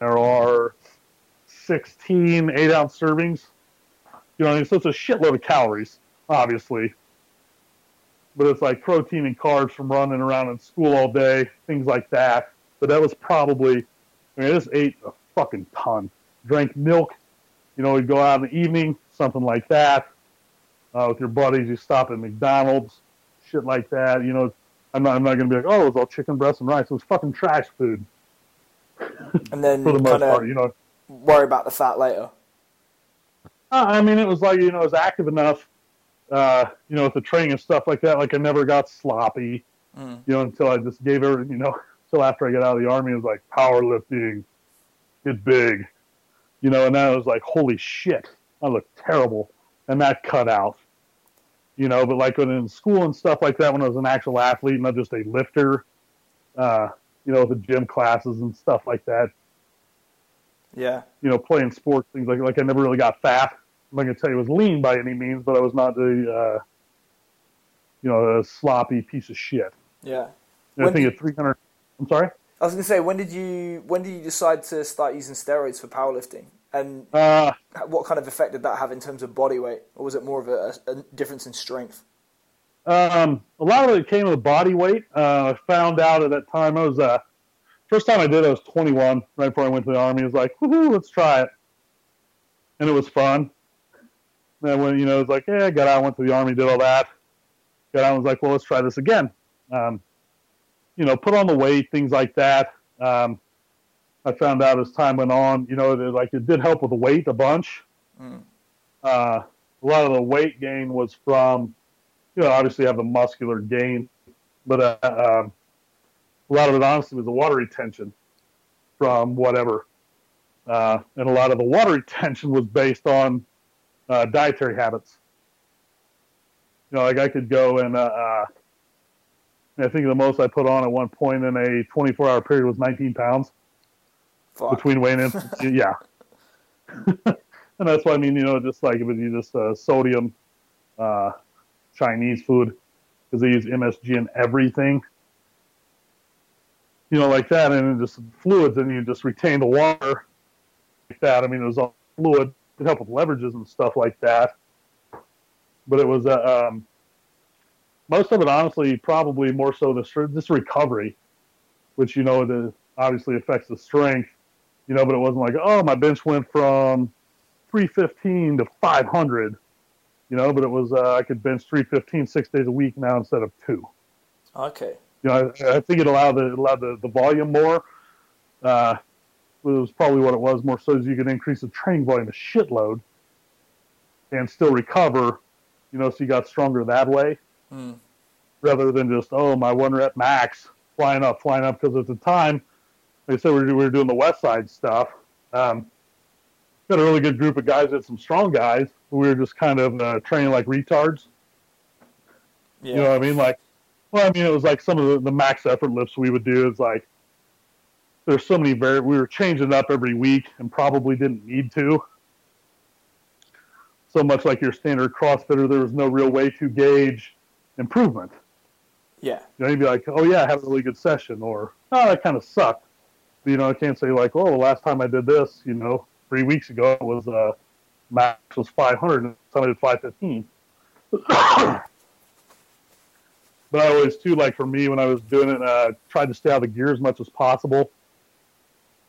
There are 16 eight ounce servings. You know, so it's a shitload of calories, obviously. But it's like protein and carbs from running around in school all day, things like that. But that was probably, I mean, I just ate a fucking ton. Drank milk, you know, we'd go out in the evening, something like that. Uh, with your buddies, you stop at McDonald's, shit like that. You know, I'm not, I'm not going to be like, oh, it was all chicken breast and rice. It was fucking trash food. And then for the most part, you know. worry about the fat later. Uh, I mean, it was like you know, it was active enough, uh, you know, with the training and stuff like that. Like I never got sloppy, Mm. you know, until I just gave everything, you know, until after I got out of the army, it was like powerlifting, get big, you know, and then it was like, holy shit, I look terrible, and that cut out, you know. But like when in school and stuff like that, when I was an actual athlete, not just a lifter, uh, you know, the gym classes and stuff like that, Yeah. you know, playing sports, things like like I never really got fat. I'm not gonna tell you I was lean by any means, but I was not the uh, you know a sloppy piece of shit. Yeah. I think at 300. I'm sorry. I was gonna say, when did you when did you decide to start using steroids for powerlifting, and Uh, what kind of effect did that have in terms of body weight, or was it more of a, a difference in strength? um, a lot of it came with body weight. Uh, I found out at that time I was uh, first time I did. it, I was 21, right before I went to the army. I was like, woohoo, let's try it, and it was fun. Then when you know, it was like, yeah, I got out, went to the army, did all that. Got out, and was like, well, let's try this again. Um, you know, put on the weight, things like that. Um, I found out as time went on, you know, that like it did help with the weight a bunch. Mm. Uh, a lot of the weight gain was from, you know, obviously have a muscular gain, but uh, um, a lot of it honestly was the water retention from whatever, uh, and a lot of the water retention was based on uh, dietary habits. You know, like I could go and uh, uh, I think the most I put on at one point in a 24 hour period was 19 pounds Fuck. between Wayne and yeah. and that's why I mean, you know, just like if you just uh, sodium uh, Chinese food because they use MSG in everything. You know, like that, and just fluids, and you just retain the water like that. I mean, it was all fluid. It helped with leverages and stuff like that. But it was uh, um, most of it, honestly, probably more so the str- just recovery, which you know, the obviously affects the strength you know, but it wasn't like, oh, my bench went from 315 to 500, you know, but it was, uh, I could bench 315 six days a week now instead of two. Okay. You know, I, I think it allowed the, it allowed the, the volume more. Uh, it was probably what it was more so as you could increase the training volume a shitload and still recover, you know, so you got stronger that way Mm. rather than just, oh, my one rep max flying up, flying up. Because at the time, like I said, we were, we were doing the Westside stuff. Um, got a really good group of guys, had some strong guys. We were just kind of uh, training like retards. Yeah. You know what I mean? Like, well, I mean, it was like some of the, the max effort lifts we would do. It's like there's so many very we were changing up every week and probably didn't need to. So much like your standard CrossFitter, there was no real way to gauge improvement. yeah. You know, you'd be like, oh yeah, I had a really good session, or oh, that kind of sucked. You know, I can't say like, oh, the last time I did this, you know, three weeks ago it was uh, max was 500, and time I did 515. but I always too like for me when I was doing it, uh, tried to stay out of the gear as much as possible.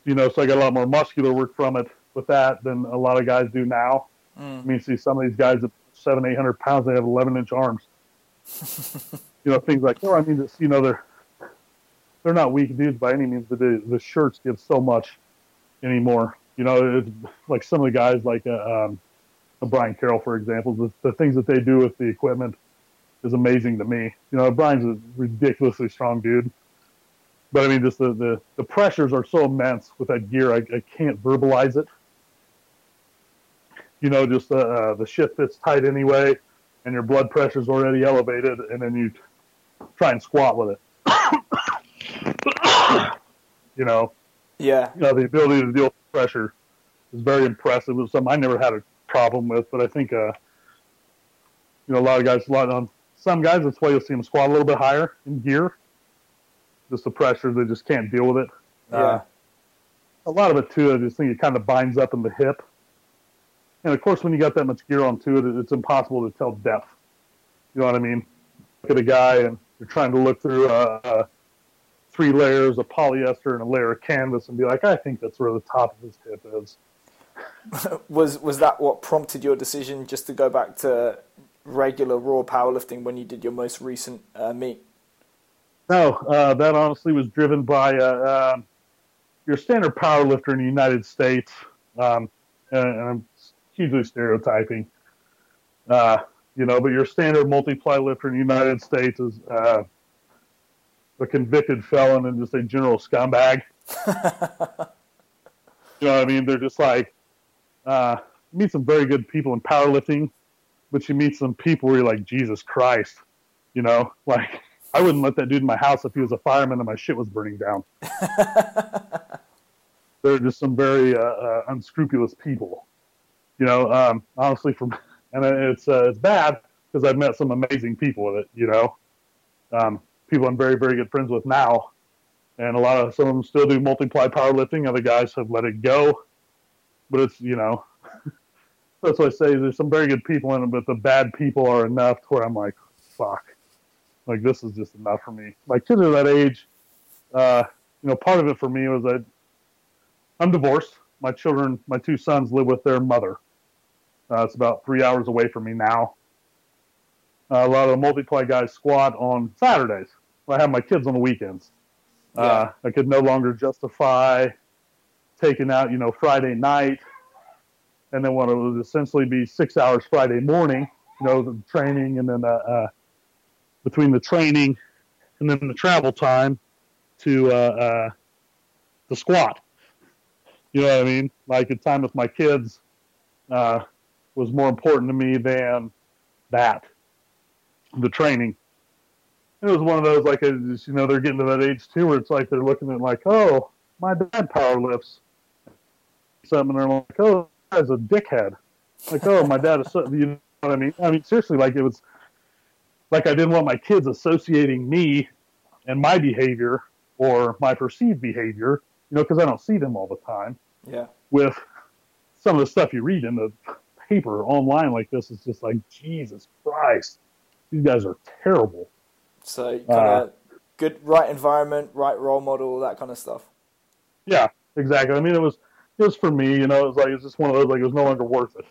You know, so I got a lot more muscular work from it with that than a lot of guys do now. I Mm. mean, see some of these guys at seven, eight hundred pounds, they have eleven inch arms. you know, things like, oh, I mean, just, you know, they're they're not weak dudes by any means, but the, the shirts give so much anymore. You know, it's like some of the guys, like uh, um, Brian Carroll, for example, the, the things that they do with the equipment is amazing to me. You know, Brian's a ridiculously strong dude, but I mean, just the the, the pressures are so immense with that gear, I, I can't verbalize it. You know, just the uh, the shit fits tight anyway, and your blood pressure's already elevated, and then you try and squat with it. You know, Yeah. you know, the ability to deal with pressure is very impressive. It was something I never had a problem with, but I think, uh, you know, a lot of guys, a lot on some guys, that's why you'll see them squat a little bit higher in gear. just the pressure. They just can't deal with it. Yeah. Uh, a lot of it too, I just think it kind of binds up in the hip. And of course, when you got that much gear onto it, it's impossible to tell depth. You know what I mean? Look at a guy and you're trying to look through uh, uh, three layers of polyester and a layer of canvas and be like, I think that's where the top of his hip is. was was that what prompted your decision just to go back to regular raw powerlifting when you did your most recent uh, meet? No, uh, that honestly was driven by uh, um, your standard powerlifter in the United States, um, and, and I'm hugely stereotyping, uh, you know, but your standard multiply lifter in the United States is a convicted felon and just a general scumbag. you know what I mean? They're just like, uh, you meet some very good people in powerlifting, but you meet some people where you're like, Jesus Christ, you know, like I wouldn't let that dude in my house if he was a fireman and my shit was burning down. They're just some very uh, uh, unscrupulous people, you know. Um, honestly, from and it's uh, it's bad because I've met some amazing people with it, you know. Um, people I'm very very good friends with now, and a lot of some of them still do multiply powerlifting. Other guys have let it go, but it's you know. that's what I say. There's some very good people in it, but the bad people are enough to where I'm like, fuck like this is just enough for me. My kids are that age. Uh, you know, part of it for me was that I'm divorced. My children, my two sons, live with their mother. Uh, it's about three hours away from me now. Uh, a lot of the multiply guys squat on Saturdays. I have my kids on the weekends. Yeah. Uh, I could no longer justify taking out, you know, Friday night, and then what it would essentially be six hours Friday morning, you know, the training, and then uh, uh between the training and then the travel time to uh, uh, the squat. You know what I mean? Like the time with my kids uh, was more important to me than that, the training. It was one of those like, you know, they're getting to that age too, where it's like they're looking at like, oh, my dad power lifts something, and they're like, oh, that's a dickhead. Like, oh, my dad is, so, you know what I mean? I mean, seriously, like it was like I didn't want my kids associating me and my behavior or my perceived behavior, you know, because I don't see them all the time. Yeah. With some of the stuff you read in the paper online like this, is just like Jesus Christ, these guys are terrible. So kind of uh, good, right environment, right role model, all that kind of stuff. Yeah, exactly. I mean, it was it was for me, you know, it was like it's just one of those like it was no longer worth it.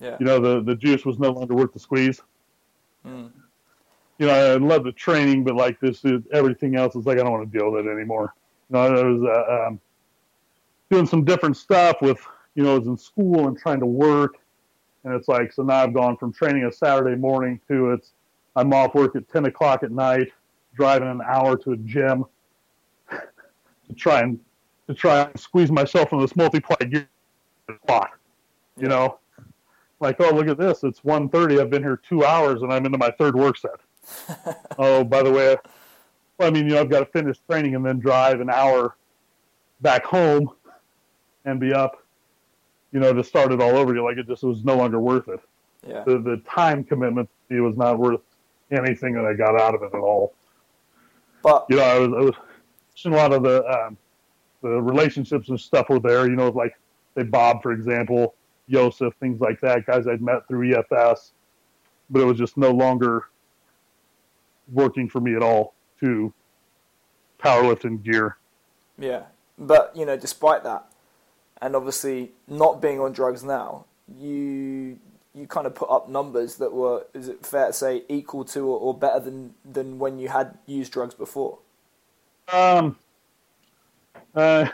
Yeah. You know, the the juice was no longer worth the squeeze. Mm you know, I love the training, but like this, is, everything else is like I don't want to deal with it anymore. You know, I was uh, um, doing some different stuff with, you know, I was in school and trying to work, and it's like so now I've gone from training a Saturday morning to it's I'm off work at ten o'clock at night, driving an hour to a gym to try and to try and squeeze myself in this multiply gear spot. You know, like oh look at this, it's 1.30, I've been here two hours and I'm into my third work set. oh, by the way, I mean, you know, I've got to finish training and then drive an hour back home and be up, you know, to start it all over again. Like it just was no longer worth it. Yeah. The, the time commitment it was not worth anything that I got out of it at all. But you know, I was, I was a lot of the um, the relationships and stuff were there. You know, like say Bob, for example, Joseph, things like that, guys I'd met through EFS, but it was just no longer working for me at all to powerlifting gear. Yeah, but you know, despite that, and obviously not being on drugs now, you you kind of put up numbers that were, is it fair to say, equal to or, or better than than when you had used drugs before? Um. Uh.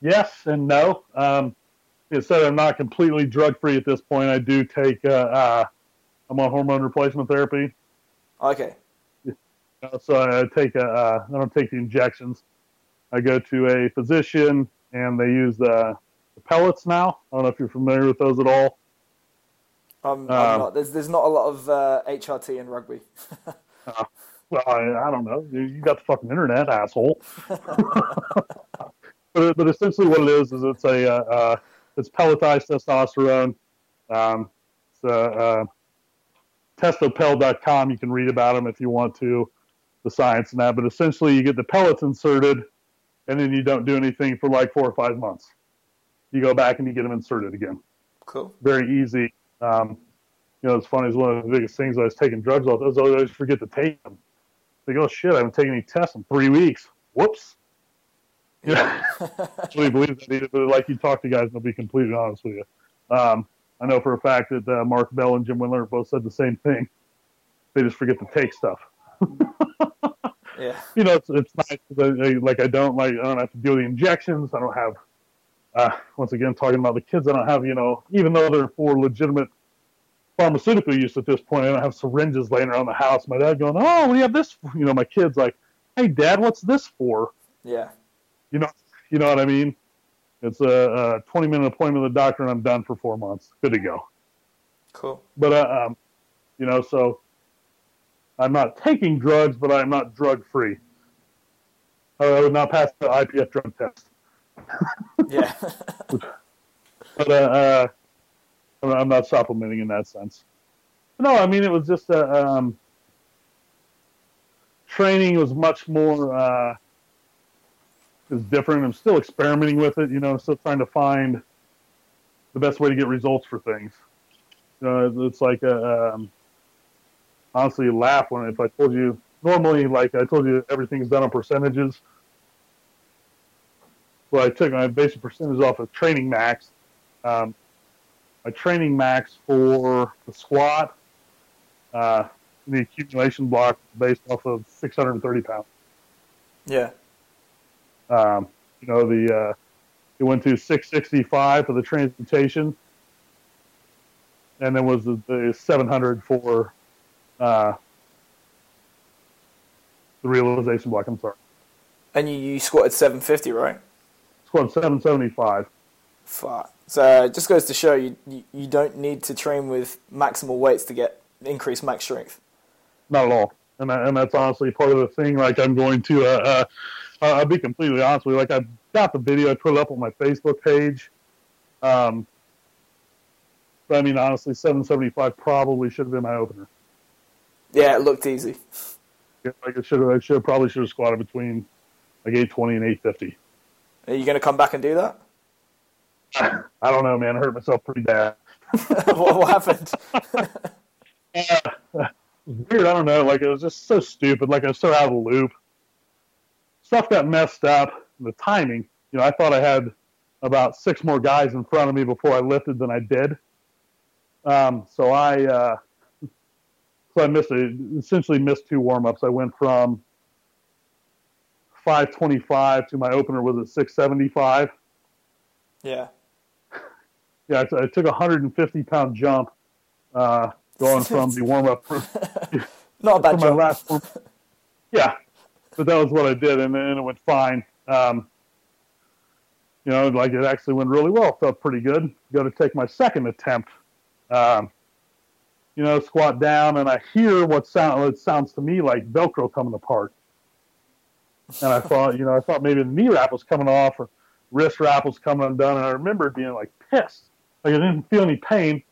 Yes and no. Um, instead, I'm not completely drug free at this point. I do take. Uh, uh, I'm on hormone replacement therapy. Okay. So I take a, uh, I don't take the injections. I go to a physician, and they use the, the pellets now. I don't know if you're familiar with those at all. I'm, I'm um, not. There's there's not a lot of uh, HRT in rugby. uh, well, I, I, don't know. You got the fucking internet, asshole. but, but essentially, what it is is it's a uh, uh it's pelletized testosterone. Um, it's a, uh, testopel.com. You can read about them if you want to. the science and that. But essentially, you get the pellets inserted, and then you don't do anything for like four or five months. You go back and you get them inserted again. Cool. Very easy. Um, you know, it's funny. It's one of the biggest things. I was taking drugs off. I was always forget to take them. Like, oh shit, I haven't taken any tests in three weeks. Whoops. Yeah, I really believe that. But like you talk to guys, and I'll be completely honest with you. Um, I know for a fact that uh, Mark Bell and Jim Wendler both said the same thing. They just forget to take stuff. yeah. You know, it's, it's nice. Like I don't like I don't have to do the injections. I don't have. Uh, once again, talking about the kids, I don't have you know, even though they're for legitimate pharmaceutical use at this point, I don't have syringes laying around the house. My dad going, "Oh, we have this." For? You know, my kids like, "Hey, Dad, what's this for?" Yeah. You know, you know what I mean. It's a, a 20 minute appointment with the doctor, and I'm done for four months. Good to go. Cool. But uh, um, you know, so I'm not taking drugs, but I'm not drug free. I would not pass the IPF drug test. Yeah. but uh, uh, I'm not supplementing in that sense. No, I mean it was just uh, um, training was much more uh, is different. I'm still experimenting with it. You know, still trying to find the best way to get results for things. You know, it's like a, um, honestly laugh when if I told you normally like I told you everything's done on percentages. Well, I took my basic percentage off of training max. Um, my training max for the squat, uh, the accumulation block based off of 630 pounds. Yeah. Um, you know, the uh, it went to 665 for the transmutation, and then was the, the 700 for uh, the realization block. I'm sorry. And you, you squatted 750, right? Squatted 775. Fuck. So it just goes to show you, you, you don't need to train with maximal weights to get increased max strength. Not at all. And, that, and that's honestly part of the thing. Like I'm going to, uh, uh, I'll be completely honest with you. Like I got the video, I put it up on my Facebook page. Um, but I mean, honestly, 775 probably should have been my opener. Yeah, it looked easy. Yeah, like it should have. I should have, probably should have squatted between like 820 and 850. Are you going to come back and do that? I don't know, man. I hurt myself pretty bad. what, what, happened? uh, weird. I don't know. Like it was just so stupid. Like I was so out of the loop. Stuff got messed up. The timing. You know, I thought I had about six more guys in front of me before I lifted than I did. Um, so I, uh, so I missed a, essentially missed two warm ups. I went from 525 to my opener was at 675. Yeah. Yeah, I, I took a 150 pound jump uh, going from the warm up. Not a bad jump. Last warm, yeah, but that was what I did, and, and it went fine. Um, you know, like it actually went really well. Felt pretty good. Got to take my second attempt. Um, you know, squat down, and I hear what sound it sounds to me like Velcro coming apart. And I thought, you know, I thought maybe the knee wrap was coming off or wrist wrap was coming undone. And I remember being like pissed. Like I didn't feel any pain.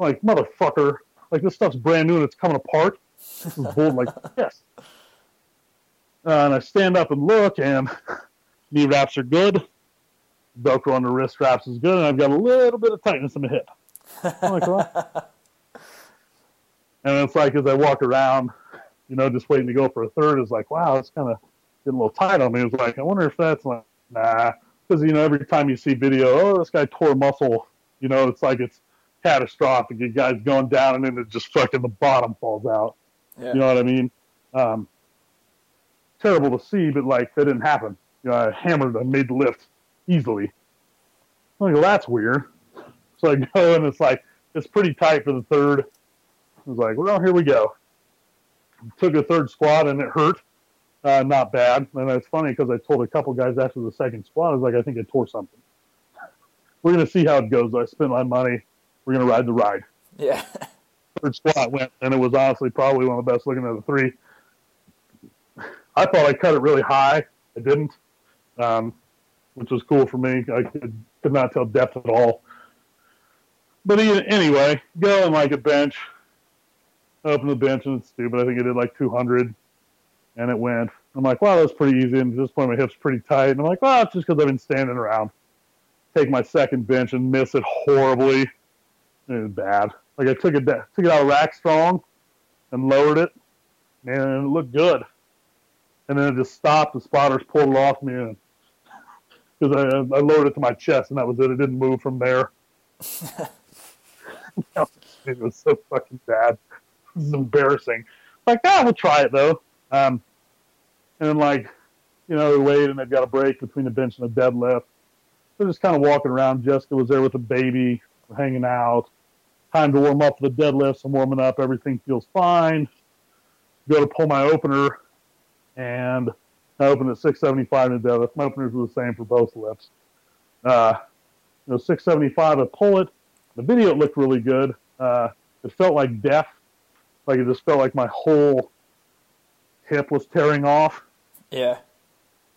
I'm like motherfucker, like this stuff's brand new and it's coming apart. This is bull. like yes. Uh, and I stand up and look, and knee wraps are good. Velcro on the wrist wraps is good, and I've got a little bit of tightness in the hip. I'm like, well. and it's like as I walk around, you know, just waiting to go for a third, is like, wow, it's kind of getting a little tight on me. It was like, I wonder if that's like, nah, because you know, every time you see video, oh, this guy tore muscle, you know, it's like it's catastrophic. The guy's going down, and then it just fucking the bottom falls out. Yeah. You know what I mean? Um, terrible to see, but like that didn't happen. You know, I hammered, I made the lift easily. I'm like, well, that's weird. So I go and it's like it's pretty tight for the third. I was like, well, here we go. Took a third squat and it hurt. Uh, not bad. And it's funny because I told a couple guys after the second squat, I was like, I think I tore something. We're gonna see how it goes. I spent my money. We're gonna ride the ride. Yeah. Third squat went, and it was honestly probably one of the best looking of the three. I thought I cut it really high. I didn't, um, which was cool for me. I could, could not tell depth at all. But anyway, going like a bench, open the bench and it's stupid. I think I did like 200 and it went. I'm like, wow, that's pretty easy. And at this point, my hip's pretty tight. And I'm like, well, it's just because I've been standing around. Take my second bench and miss it horribly. It was bad. Like I took it took it out of rack strong and lowered it, and it looked good. And then it just stopped. The spotters pulled it off me, and because I, I lowered it to my chest, and that was it. It didn't move from there. it was so fucking bad. This is embarrassing. Like, ah, we'll try it though. Um, and then like, you know, we wait and they've got a break between the bench and the deadlift. They're just kind of walking around. Jessica was there with the baby, hanging out. Time to warm up for the deadlifts. I'm warming up. Everything feels fine. Go to pull my opener, and I opened at 675 in the deadlift. My openers were the same for both lifts. Uh, you know, 675, I pull it. The video looked really good. Uh, it felt like death. Like it just felt like my whole hip was tearing off. Yeah.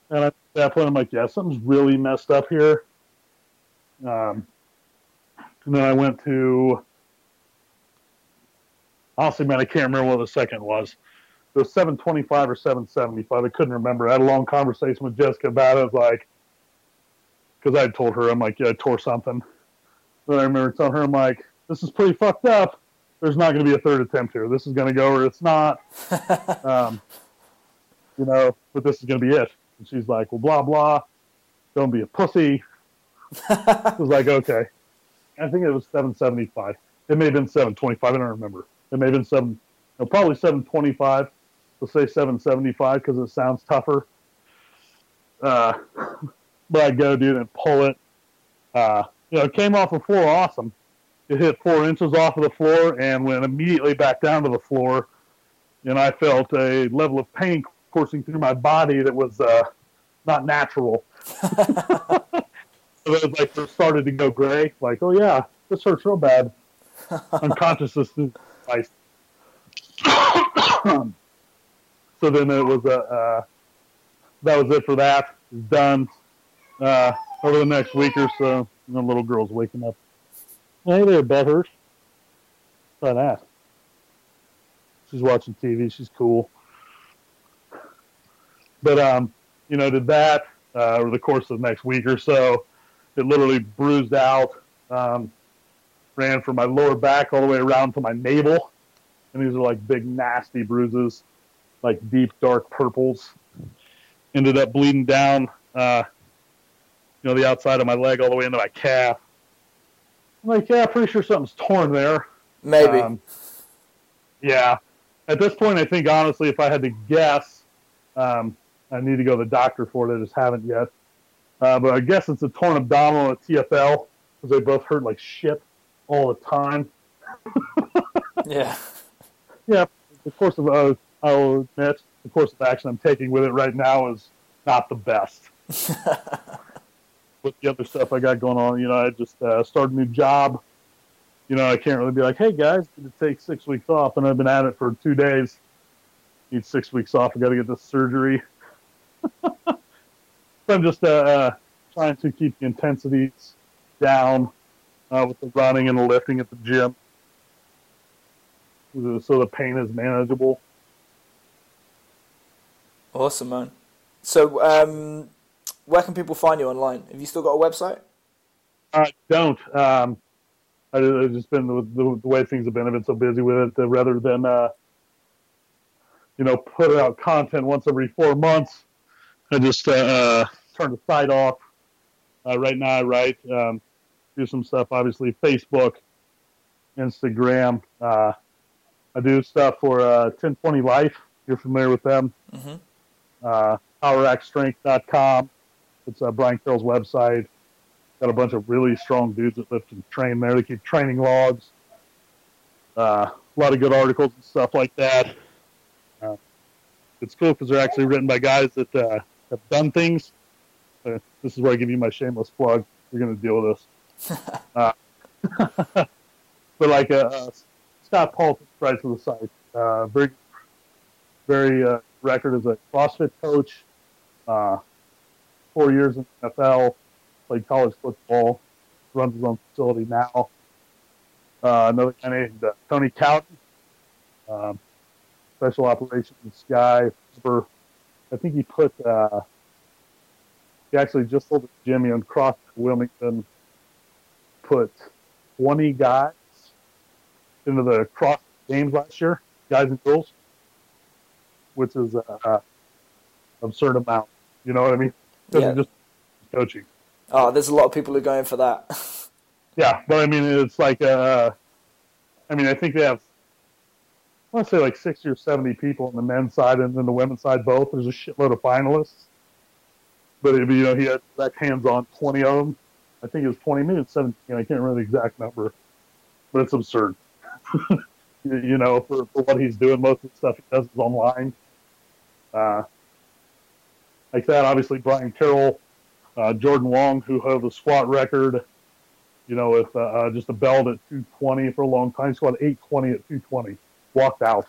And at that point, I'm like, yeah, something's really messed up here. Um, and then I went to, honestly, man, I can't remember what the second was. It was 725 or 775. I couldn't remember. I had a long conversation with Jessica about it. I was like, because I had told her, I'm like, yeah, I tore something. Then I remember telling her, I'm like, this is pretty fucked up. There's not going to be a third attempt here. This is going to go or it's not. um, you know, but this is going to be it. And she's like, well, blah, blah. Don't be a pussy. I was like, okay. I think it was 775. It may have been 725. I don't remember. It may have been seven, no, probably 725. Let's say 775 because it sounds tougher. Uh, but I go, dude, and pull it. Uh, you know, it came off the floor awesome. It hit four inches off of the floor and went immediately back down to the floor. And I felt a level of pain coursing through my body that was uh, not natural. so it was like it started to go gray. Like, oh yeah, this hurts real bad. Unconsciousness is nice. so then it was a. Uh, uh, that was it for that. It's done. Uh, over the next week or so, the little girl's waking up. Hey there, Bethers. Try that. She's watching TV. She's cool. But um, you know, did that uh, over the course of the next week or so. It literally bruised out. Um, ran from my lower back all the way around to my navel, and these are like big, nasty bruises, like deep, dark purples. Ended up bleeding down, uh, you know, the outside of my leg all the way into my calf. I'm like, yeah, pretty sure something's torn there. Maybe. Um, yeah. At this point, I think honestly, if I had to guess, um, I need to go to the doctor for it. I just haven't yet. Uh, but I guess it's a torn abdominal at TFL because they both hurt like shit all the time. yeah. Yeah. The course of, uh, I'll admit, the course of action I'm taking with it right now is not the best. with the other stuff I got going on, you know, I just uh, started a new job. You know, I can't really be like, hey guys, to take six weeks off, and I've been at it for two days. Need six weeks off. I got to get this surgery. so I'm just uh, uh, trying to keep the intensities down uh, with the running and the lifting at the gym, so the pain is manageable. Awesome, man. So, um, where can people find you online? Have you still got a website? I don't. Um, I, have just been the, the, the, way things have been. I've been so busy with it that rather than uh, you know put out content once every four months, I just uh, uh, turn the site off. Uh, right now, I write, um, do some stuff. Obviously, Facebook, Instagram. Uh, I do stuff for 1020 uh, Life. You're familiar with them? Mm-hmm. Uh, PowerActStrength.com. It's uh, Brian Carroll's website. Got a bunch of really strong dudes that lift and train there. They keep training logs. Uh, a lot of good articles and stuff like that. Uh, it's cool because they're actually written by guys that uh, have done things. Uh, this is where I give you my shameless plug. You're going to deal with this. uh, but like uh, uh, Scott Paul writes for the site. Uh, very, very uh, record as a CrossFit coach. Uh, four years in the NFL. Played college football. Runs his own facility now. Uh, another guy named uh, Tony Cowden, um, special operations guy for, I think he put, uh, he actually just sold told Jimmy and Cross Wilmington put 20 guys into the cross games last year, guys and girls, which is a, a absurd amount. You know what I mean? Yeah. Just coaching. Oh, there's a lot of people who are going for that. Yeah, but I mean, it's like, uh, I mean, I think they have, I want to say like 60 or 70 people on the men's side and then the women's side both. There's a shitload of finalists. But, you know, he had that hands on 20 of them. I think it was 20, maybe it's 17. I can't remember the exact number. But it's absurd. you, you know, for, for what he's doing, most of the stuff he does is online. Uh, like that, obviously, Brian Carroll, uh, Jordan Wong, who held the squat record you know, with uh, uh just a belt at 220 for a long time. Squat 820 at 220. Walked out.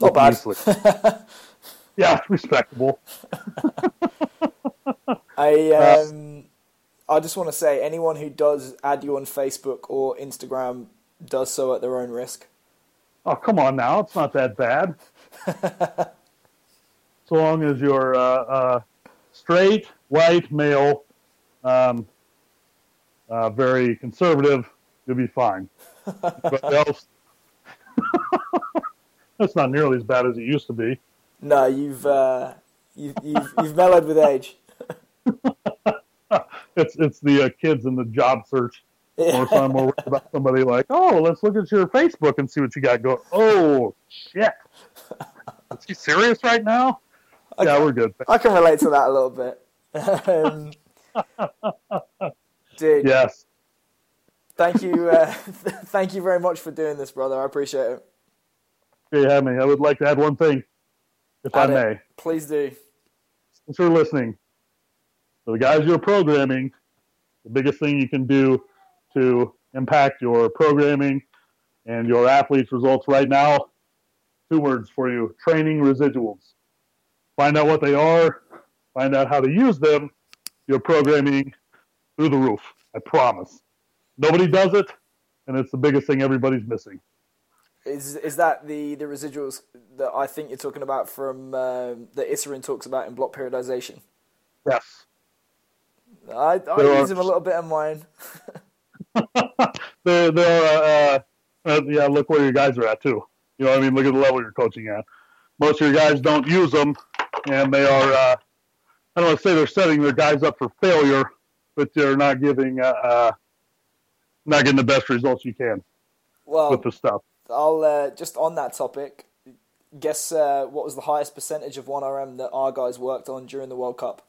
Not bad. yeah, respectable. I um, I just want to say anyone who does add you on Facebook or Instagram does so at their own risk. Oh come on now, it's not that bad. so long as you're uh, uh, straight, white, male, um, uh, very conservative, you'll be fine. but else, that's not nearly as bad as it used to be. No, you've uh, you've, you've, you've mellowed with age. it's it's the uh, kids in the job search. Yeah. Or I'm more worried about somebody like, oh, let's look at your Facebook and see what you got going. Oh shit, is he serious right now? I yeah, can, we're good. I can relate to that a little bit. um, Dude. Yes. Thank you. Uh, thank you very much for doing this, brother. I appreciate it. You have me. I would like to add one thing, if add I may. It. Please do. Thanks for listening. For the guys you're programming, the biggest thing you can do to impact your programming and your athletes' results right now, two words for you training residuals. Find out what they are, find out how to use them. Your programming through the roof. I promise. Nobody does it, and it's the biggest thing everybody's missing. Is is that the, the residuals that I think you're talking about from uh, that Issurin talks about in block periodization? Yes. I, I use them a little bit in mine. they're, they're uh, uh, yeah, look where your guys are at too. You know what I mean? Look at the level you're coaching at. Most of your guys don't use them, and they are, uh, I don't want to say they're setting their guys up for failure, but they're not giving uh, uh, not getting the best results you can well, with the stuff. I'll uh, just on that topic. Guess uh, what was the highest percentage of one RM that our guys worked on during the World Cup?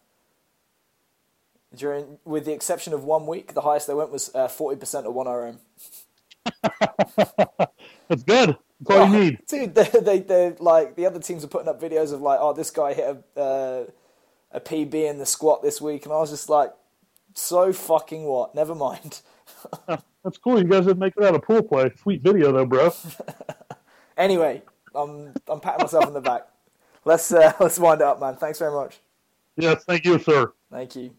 During, with the exception of one week, the highest they went was uh, forty percent of one RM. That's good. That's all oh, you need, dude. They, they, they, like the other teams are putting up videos of like, oh, this guy hit a uh, a PB in the squat this week, and I was just like, so fucking what? Never mind. That's cool. You guys didn't make it out of pool play. Sweet video though, bro. anyway, I'm I'm patting myself on the back. Let's uh, let's wind it up, man. Thanks very much. Yes, thank you, sir. Thank you.